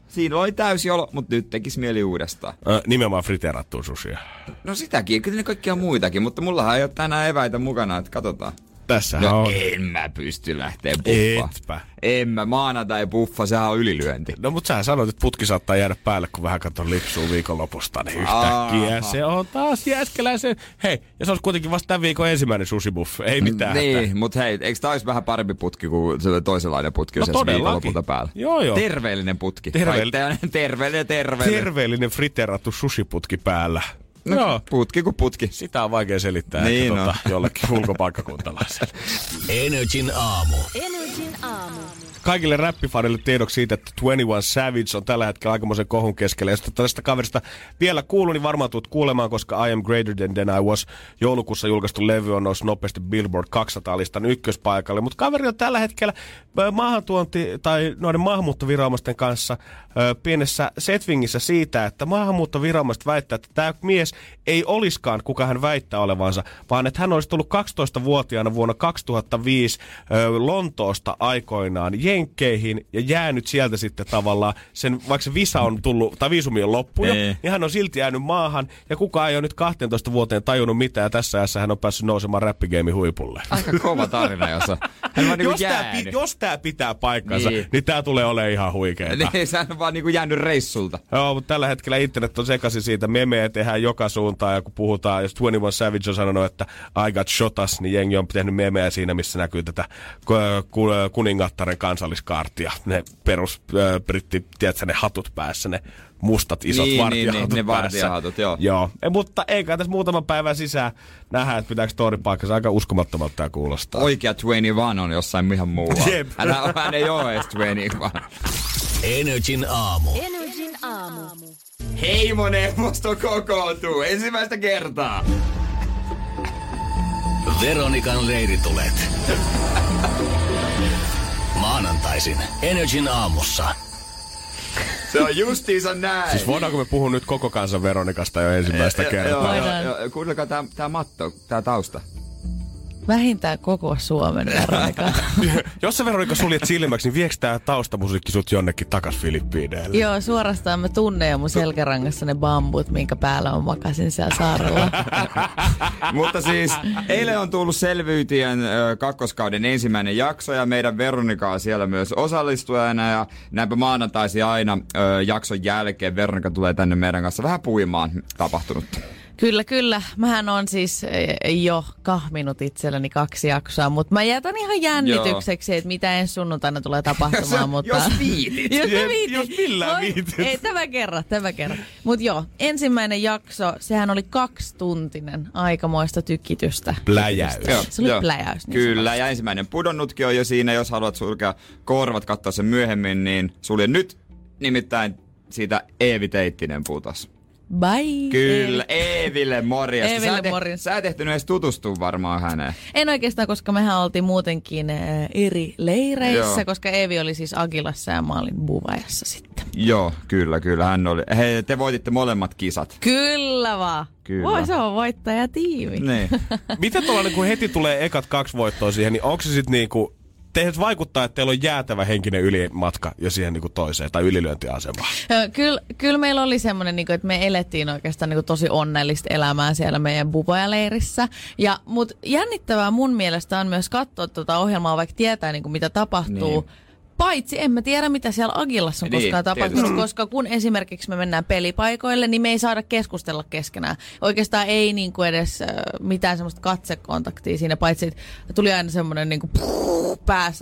siinä oli täysi olo, mutta nyt tekis mieli uudestaan. Ö, nimenomaan friteerattua sushia. No sitäkin, kyllä ne kaikkia muitakin, mutta mullahan ei ole tänään eväitä mukana, että katsotaan. Tässä No on. en mä pysty lähteä. Etpä. En mä, maanantai buffa, sehän on ylilyönti. No mut sä sanoit, että putki saattaa jäädä päälle, kun vähän katon lipsuu viikonlopusta, niin yhtäkkiä Aha. se on taas jäskeläisen. Hei, ja se olisi kuitenkin vasta tämän viikon ensimmäinen sushibuffe, ei mitään. hätää. Niin, mutta hei, eikö tää olisi vähän parempi putki kuin se toisenlainen putki, No jos no, viikonlopulta päällä? Joo, joo. Terveellinen putki. Terveell- (laughs) Terveellinen, terveellinen, terveellinen. Terveellinen friteerattu sushiputki päällä. No, Joo, Putki kuin putki. sitä on vaikea selittää Niin on. tota, jollekin ulkopaikkakuntalaiselle. Energin aamu. Energin aamu. Kaikille räppifanille tiedoksi siitä, että 21 Savage on tällä hetkellä aikamoisen kohun keskellä. Jos tästä kaverista vielä kuullut, niin varmaan tulet kuulemaan, koska I Am Greater Than, than I Was joulukuussa julkaistu levy on noussut nopeasti Billboard 200-listan ykköspaikalle. Mutta kaveri on tällä hetkellä maahantuonti- tai noiden maahanmuuttoviranomaisten kanssa pienessä setvingissä siitä, että maahanmuuttoviranomaiset väittää, että tämä mies ei oliskaan kuka hän väittää olevansa, vaan että hän olisi tullut 12-vuotiaana vuonna 2005 ö, Lontoosta aikoinaan Jenkkeihin ja jäänyt sieltä sitten tavallaan, sen, vaikka se visa on tullut, tai viisumi on loppu jo, Niin. niin hän on silti jäänyt maahan ja kukaan ei ole nyt 12 vuoteen tajunnut mitään ja tässä ajassa hän on päässyt nousemaan räppigeemin huipulle. Aika kova tarina, jossa hän on niinku jos, pi- jos tämä pitää paikkansa, Niin. niin, tämä tulee olemaan ihan huikeeta. Niin, sehän on vaan niinku jäänyt reissulta. Joo, mutta tällä hetkellä internet on sekaisin siitä. Memeä tehdään joka suuntaan ja kun puhutaan, jos 21 Savage on sanonut, että I got shotas, niin jengi on tehnyt memeä siinä, missä näkyy tätä ku- ku- kuningattaren kansalliskaartia. Ne perus äh, britti, tiedätkö, ne hatut päässä, ne mustat isot Niin, niin, vartijahatut niin, ne päässä. vartijahatut, joo. joo. E, mutta eikä tässä muutaman päivän sisään nähdä, että pitääkö tori paikkansa. Aika uskomattomalta tämä kuulostaa. Oikea 21 on jossain ihan muualla. Jep. Hän, hän ei ole edes 21. Energin aamu. Energin aamu. Heimoneuvosto kokoontuu ensimmäistä kertaa. Veronikan leiritulet. (laughs) Maanantaisin Energin aamussa. Se on justiinsa näin. Siis voidaanko me puhua nyt koko kansan Veronikasta jo ensimmäistä kertaa? Joo, Voidaan. joo, joo. Kuunnelkaa tää, tää matto, tää tausta. Vähintään koko Suomen Veronika. (laughs) Jos sä Veronika suljet silmäksi, niin viekö tää taustamusiikki sut jonnekin takas Filippiineille? Joo, suorastaan mä tunnen jo mun selkärangassa ne bambut, minkä päällä mä makasin siellä saarella. (laughs) Mutta siis eilen on tullut Selvyytien kakkoskauden ensimmäinen jakso ja meidän Veronika on siellä myös osallistujana ja näinpä maanantaisin aina ö, jakson jälkeen Veronika tulee tänne meidän kanssa vähän puimaan tapahtunutta. Kyllä, kyllä. Mähän on siis eh, jo kahminut itselleni kaksi jaksoa, mutta mä jätän ihan jännitykseksi, että mitä ensi sunnuntaina tulee tapahtumaan. (laughs) mutta... Jos viitit. (laughs) jos, millään Voi- viitit. Ei, tämä kerran, tämä kerran. Mutta joo, ensimmäinen jakso, sehän oli kaksituntinen aikamoista tykitystä. Pläjäys. Joo, Se oli joo. pläjäys. Niin Kyllä, ja ensimmäinen pudonnutkin on jo siinä. Jos haluat sulkea korvat, katsoa sen myöhemmin, niin sulje nyt. Nimittäin siitä Eevi Teittinen putos. Bye. Kyllä, Eeville morjesta. Eeville sä, morjesta. sä et ehtinyt edes tutustua varmaan häneen. En oikeastaan, koska mehän oltiin muutenkin äh, eri leireissä, Joo. koska Eevi oli siis Agilassa ja mä olin Buvajassa sitten. Joo, kyllä, kyllä. Hän oli. Hei, te voititte molemmat kisat. Kyllä vaan. Kyllä. Voi se on voittajatiimi. Niin. (laughs) Miten tuolla kun heti tulee ekat kaksi voittoa siihen, niin onko se sitten niinku, teidät vaikuttaa, että teillä on jäätävä henkinen ylimatka jo siihen niinku toiseen tai ylilyöntiasemaan? Kyllä, kyllä meillä oli semmoinen, niin että me elettiin oikeastaan niin tosi onnellista elämää siellä meidän bubajaleirissä. Ja, mut jännittävää mun mielestä on myös katsoa tuota ohjelmaa, vaikka tietää niin mitä tapahtuu. Niin. Paitsi en mä tiedä, mitä siellä Agilassa on Niin, koskaan tapahtunut, tietysti. koska kun esimerkiksi me mennään pelipaikoille, niin me ei saada keskustella keskenään. Oikeastaan ei niin kuin edes äh, mitään semmoista katsekontaktia siinä, paitsi että tuli aina semmoinen niin kuin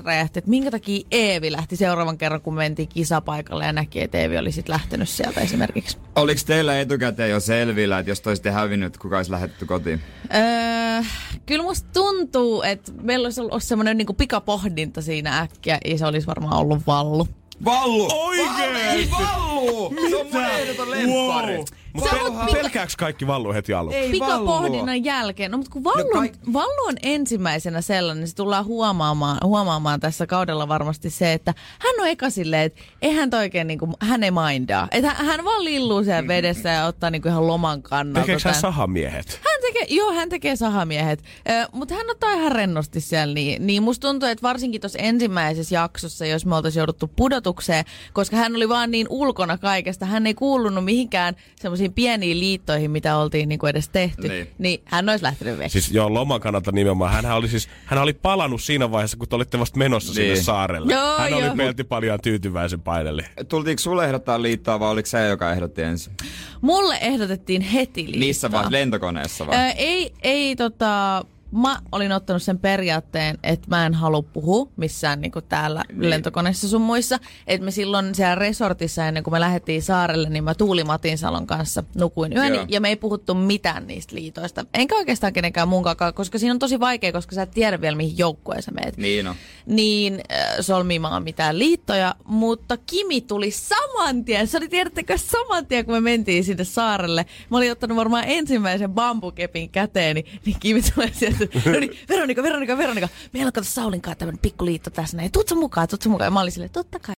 räjähti, että minkä takia Eevi lähti seuraavan kerran, kun mentiin kisapaikalle ja näki, että Eevi oli sitten lähtenyt sieltä esimerkiksi. Oliko teillä etukäteen jo selvillä, että jos te olisitte hävinnyt, kuka olisi lähetetty kotiin? Öö, kyllä musta tuntuu, että meillä olisi ollut semmoinen niin pikapohdinta siinä äkkiä, ja se olisi varmaan ollut Vallu. Vallu! Oikeesti? Vallu! Se on mun ehdoton lemppari. Mutta Se pel- on pika- pelkääks kaikki vallu heti aluksi? Ei Vallua. pikapohdinnan jälkeen. No, mutta kun Vallu, No kaik- Vallu on ensimmäisenä sellainen, niin se tullaan huomaamaan, huomaamaan tässä kaudella varmasti se, että hän on eka silleen, että eihän toi oikein, niin kuin, hän ei mindaa. Että hän, hän vaan lilluu siellä vedessä ja ottaa niin kuin ihan loman kannalta. Tekeekö hän sahamiehet? Hän tekee, joo, hän tekee sahamiehet, ö, mutta hän ottaa ihan rennosti siellä. Niin, niin musta tuntuu, että varsinkin tuossa ensimmäisessä jaksossa, jos me oltaisiin jouduttu pudotukseen, koska hän oli vaan niin ulkona kaikesta, hän ei kuulunut mihinkään semmoisiin pieniin liittoihin, mitä oltiin niin kuin edes tehty, Niin. niin. hän olisi lähtenyt veksi. Siis joo, loman kannalta nimenomaan. Hän oli siis, hän oli palannut siinä vaiheessa, kun te olitte vasta menossa niin. Sinne saarelle. Joo, hän joo. oli pelti paljon tyytyväisen paidelle. Tultiinko sulle ehdottaa liittoa vai oliko se, joka ehdotti ensin? Mulle ehdotettiin heti liittoa. Missä vai? Lentokoneessa vai? Ei, ei tota, mä olin ottanut sen periaatteen, että mä en halua puhua missään niin täällä Niin. lentokoneessa sun muissa. Että me silloin siellä resortissa ennen kuin me lähdettiin saarelle, niin mä Tuuli Matinsalon kanssa nukuin yöni. Joo. Ja me ei puhuttu mitään niistä liitoista. Enkä oikeastaan kenenkään muunkaan, koska siinä on tosi vaikea, koska sä et tiedä vielä mihin joukkueen sä meet Niin on. niin äh, solmimaan mitään liittoja, mutta Kimi tuli saman tien. Se oli, tiedättekö, saman tien, kun me mentiin sinne saarelle. Mä olin ottanut varmaan ensimmäisen bambukepin käteeni, niin Kimi tulee sieltä, (laughs) no niin, Veronika, Veronika, Veronika, meillä on kato Saulin kanssa tämmönen pikku liitto tässä näin. Tuut sä mukaan, tuut sä mukaan. Ja mä olin silleen, totta kai.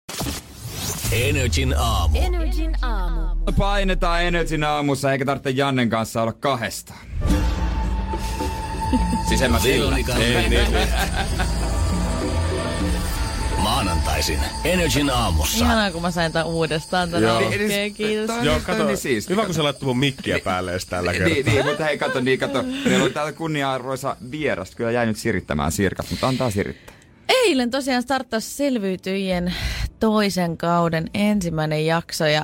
Energin aamu. Energin aamu. Painetaan Energyn aamussa, eikä tarvitse Jannen kanssa olla kahdestaan. siis en mä sillä. Veronika. Ei, niin, niin. (laughs) Maanantaisin Energin aamussa. Ihanaa, kun mä sain tämän uudestaan tänään. Joo. Okay, kiitos. Toi- Joo, kato, niin siisti. hyvä kun sä laittoi mun mikkiä päälle edes tällä kertaa. Niin, niin, mutta hei, kato, niin, kato. Meillä on täällä kunnia-arvoisa vieras. Kyllä jäi nyt sirittämään sirkat, mutta antaa sirittää. Eilen tosiaan starttasi selviytyjien toisen kauden ensimmäinen jakso ja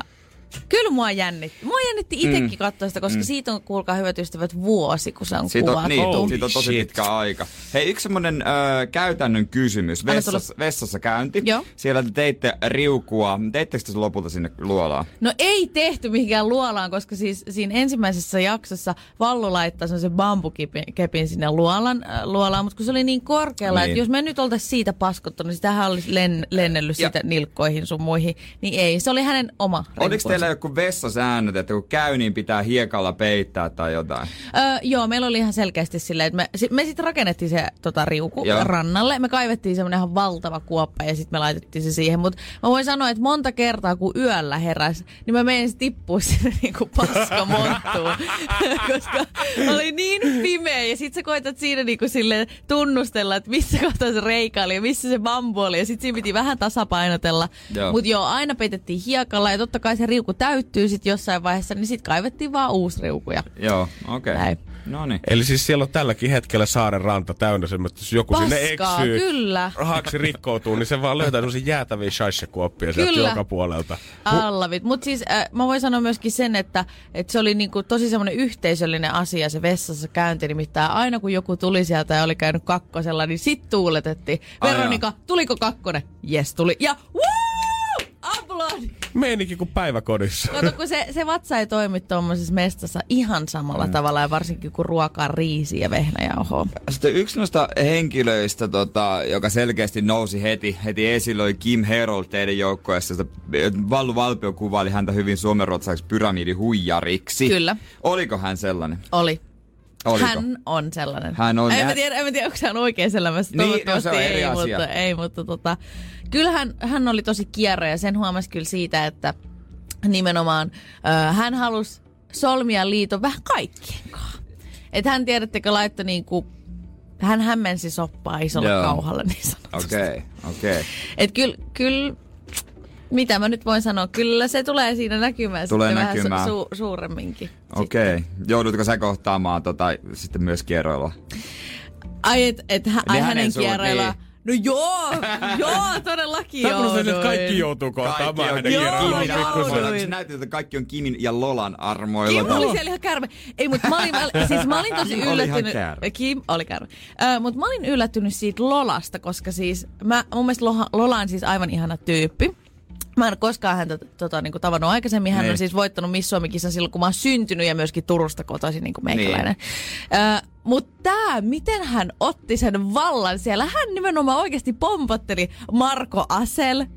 kyllä mua jännitti. Mua jännitti itsekin mm. katsoa sitä, koska mm. siitä on, kuulkaa hyvät ystävät, vuosi, kun se on Siitä on, kuvattu. niin, Holy siitä on tosi shit. pitkä aika. Hei, yksi semmonen ö, käytännön kysymys. Vessassa, vessassa käynti. Joo. Siellä te teitte riukua. Teittekö te lopulta sinne luolaan? No ei tehty mihinkään luolaan, koska siis siinä ensimmäisessä jaksossa Vallu laittaa sen bambukepin kepin sinne luolan, äh, luolaan, mutta kun se oli niin korkealla, Niin. että jos me nyt oltaisiin siitä paskottu, niin sitähän olisi len, lennellyt Ja- siitä nilkkoihin sun muihin. Niin ei, se oli hänen oma Oliko. Teillä joku vessasäännöt, että kun käy, niin pitää hiekalla peittää tai jotain? Öö, joo, meillä oli ihan selkeästi silleen, että me, si- me sitten rakennettiin se tota, riuku Joo. rannalle. Me kaivettiin semmoinen ihan valtava kuoppa ja sitten me laitettiin se siihen. Mutta mä voin sanoa, että monta kertaa kun yöllä heräs, niin mä menin tippua (laughs) sinne niinku paskamonttuun. (laughs) Koska oli niin pimeä ja sitten sä koetat siinä niinku sille tunnustella, että missä kohtaa se reika oli ja missä se bambu oli. Ja sitten siinä piti vähän tasapainotella. Mutta joo, aina peitettiin hiekalla ja totta kai se riuku riuku täyttyy sitten jossain vaiheessa, niin sitten kaivettiin vaan uusi riuku. Ja Joo, okei. Okay. No niin. Eli siis siellä on tälläkin hetkellä saaren ranta täynnä semmoista, jos joku sinne Paskaa, eksyy, kyllä. rahaksi rikkoutuu, niin se vaan löytää semmoisia jäätäviä shaishakuoppia sieltä Kyllä. joka puolelta. Allavit. Mutta siis äh, mä voin sanoa myöskin sen, että, että se oli niinku tosi semmoinen yhteisöllinen asia se vessassa käynti. Nimittäin aina kun joku tuli sieltä ja oli käynyt kakkosella, niin sit tuuletettiin. Ai Veronika, tuliko kakkonen? Yes, tuli. Ja woo! Aplodi! Meinikin kuin päiväkodissa. Kato, kun se, se vatsa ei toimi tuommoisessa mestassa ihan samalla mm. tavalla ja varsinkin kun ruokaa riisi ja vehnäjauhoa. Sitten yksi noista henkilöistä, tota, joka selkeästi nousi heti, heti esille, oli Kim Herold teidän joukkoessa. Vallu Valpio kuvaili häntä hyvin suomenruotsalaisiksi pyramidihuijariksi. Kyllä. Oliko hän sellainen? Oli. Oliko? Hän on sellainen. Hän on- En mä tiedä, en mä tiedä onko hän oikeassa elämässä. Niin, no se on eri ei, asia. mutta, ei, mutta tota, kyllähän hän oli tosi kierro ja sen huomasi kyllä siitä, että nimenomaan äh, hän halusi solmia liiton vähän kaikkien kanssa. Että hän tiedättekö laittoi niinku, hän hämmensi soppaa isolla Joo. kauhalla niin sanotusti. Okei, okay, okei. Okay. Et kyllä, kyllä, mitä mä nyt voin sanoa, kyllä se tulee siinä näkymään Tulee sitten näkymään. vähän su- su- suuremminkin. Okei. Okay. Joudutko sä kohtaamaan tota, sitten myös kierroilla? Ai, et, et ai Niin hänen hänen suun, kierreillä. niin. No joo, joo, todellakin Tämä kuulostaa, että jouduin. kaikki joutuu kohtaamaan Kaikki on hänen Joo, kierrollaan joo, jouduin. Se näytti, että kaikki on Kimin ja Lolan armoilla. Kim oli siellä ihan kärme. Ei, mutta mä olin, mä, siis mä olin tosi Kim oli yllättynyt. kärme. Kim oli kärme. Äh, mutta mä olin yllättynyt siitä Lolasta, koska siis mä, mun mielestä Lola, Lola on siis aivan ihana tyyppi. Mä en ole koskaan häntä tota, niin kuin tavannut aikaisemmin. Hän Niin. on siis voittanut Miss Suomi-kisan silloin, kun mä oon syntynyt ja myöskin Turusta kotoisin niin kuin meikäläinen. Niin. Äh, mutta tämä, miten hän otti sen vallan siellä, hän nimenomaan oikeasti pompotteli Marko Asel, äh,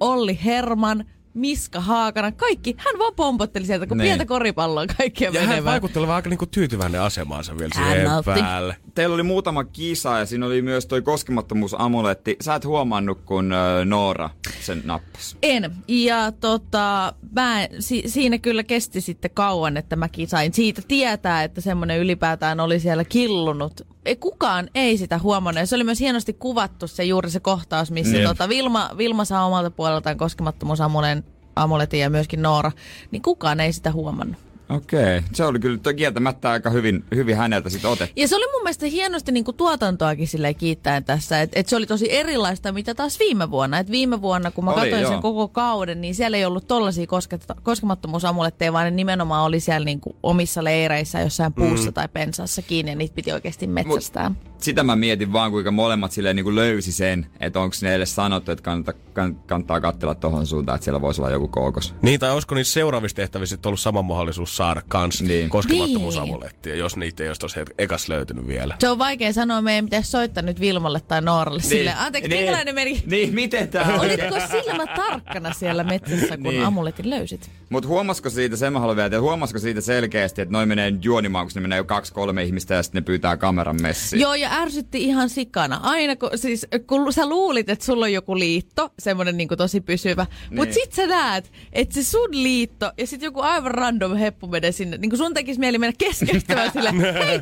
Olli Herman, Miska Haakana, kaikki. Hän vaan pompotteli sieltä, kun Niin. pientä koripalloa kaikkia Ja hän menemään. vaikutti olevan aika niinku tyytyväinen asemaansa vielä Hän siihen nautti. päälle. Teillä oli muutama kisa ja siinä oli myös toi koskemattomuusamuletti. Sä et huomannut, kun Noora sen nappasi. En. Ja tota, mä, si, siinä kyllä kesti sitten kauan, että mäkin sain siitä tietää, että semmoinen ylipäätään oli siellä killunut. Ei, kukaan ei sitä huomannut. Ja se oli myös hienosti kuvattu se juuri se kohtaus, missä Niin. tota, Vilma, Vilma saa omalta puoleltaan koskemattomuusamulen amuletin ja myöskin Noora, niin kukaan ei sitä huomannut. Okei, se oli kyllä kieltämättä aika hyvin, hyvin häneltä sitten otettu. Ja se oli mun mielestä hienosti niin kuin tuotantoakin silleen kiittäen tässä, että et se oli tosi erilaista, mitä taas viime vuonna. Et viime vuonna, kun mä Oli, katsoin joo. sen koko kauden, niin siellä ei ollut tollaisia kosket- koskemattomuusamuletteja, vaan ne nimenomaan oli siellä niin kuin omissa leireissä jossain puussa mm. tai pensassa kiinni, ja niitä piti oikeasti metsästää. Sitä mä mietin vaan, kuinka molemmat silleen niin kuin löysi sen, että onko ne edes sanottu, että kannattaa, kann- kannattaa katsella tohon suuntaan, että siellä voisi olla joku kookos. Niin, tai olisiko niissä seuraavissa tehtävissä ollut sama mahdollisuus saada kans Niin. niin. koskemattomuusamulettia, jos niitä ei olisi tuossa ekas löytynyt vielä. Se on vaikea sanoa, meidän pitäisi soittaa nyt Vilmalle tai Nooralle niin. silleen, anteeksi, niin. minkälainen meni? Niin, miten tää on? Olitko silmä tarkkana siellä metsässä, kun Niin. niin. amuletin löysit? Mutta huomasiko siitä, sen mä haluan vielä, että huomasiko siitä selkeästi, että noin menee juonimaan, kun ne menee jo kaksi kolme ihmistä ja sitten ne pyytää kameran messiin. Joo, ja ärsytti ihan sikana. Aina kun, siis, kun sä luulit, että sulla on joku liitto, semmoinen niin tosi pysyvä, niin. mutta sit sä näet, että se sun liitto ja sit joku aivan random heppu menee sinne. Niin kuin sun tekisi mieli mennä keskeyttämään sille, (laughs) hei,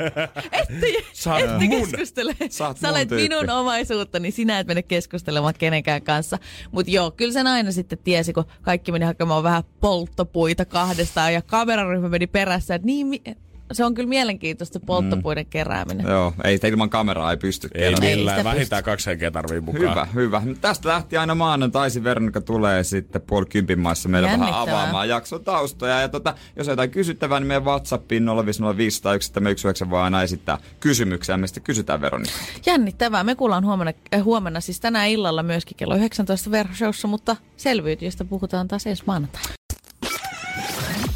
ette, keskustele. Sä olet tyyppi. minun omaisuutta, niin sinä et mene keskustelemaan kenenkään kanssa. Mutta joo, kyllä sen aina sitten tiesi, kun kaikki meni hakemaan vähän polttopuita kahdestaan ja kameraryhmä meni perässä. Että niin, se on kyllä mielenkiintoista polttopuiden kerääminen. Joo, ei sitä ilman kameraa ei pysty. Ei. Ei millään, sitä vähintään kaksi henkeä tarvii mukaan. Hyvä, hyvä. Tästä lähti aina maanantaisin Veronika tulee sitten puoli kympin maissa meillä vähän avaamaan jakson taustoja. Ja tota, jos jotain kysyttävää, niin meidän WhatsAppiin 05050 tai 119 voi aina esittää kysymyksiä. Sitten kysytään Veronika. Jännittävää. Me kuullaan huomenna, äh, huomenna siis tänään illalla myöskin kello 19 verhoshowssa, mutta selviytyjistä puhutaan taas ensi maanantaina.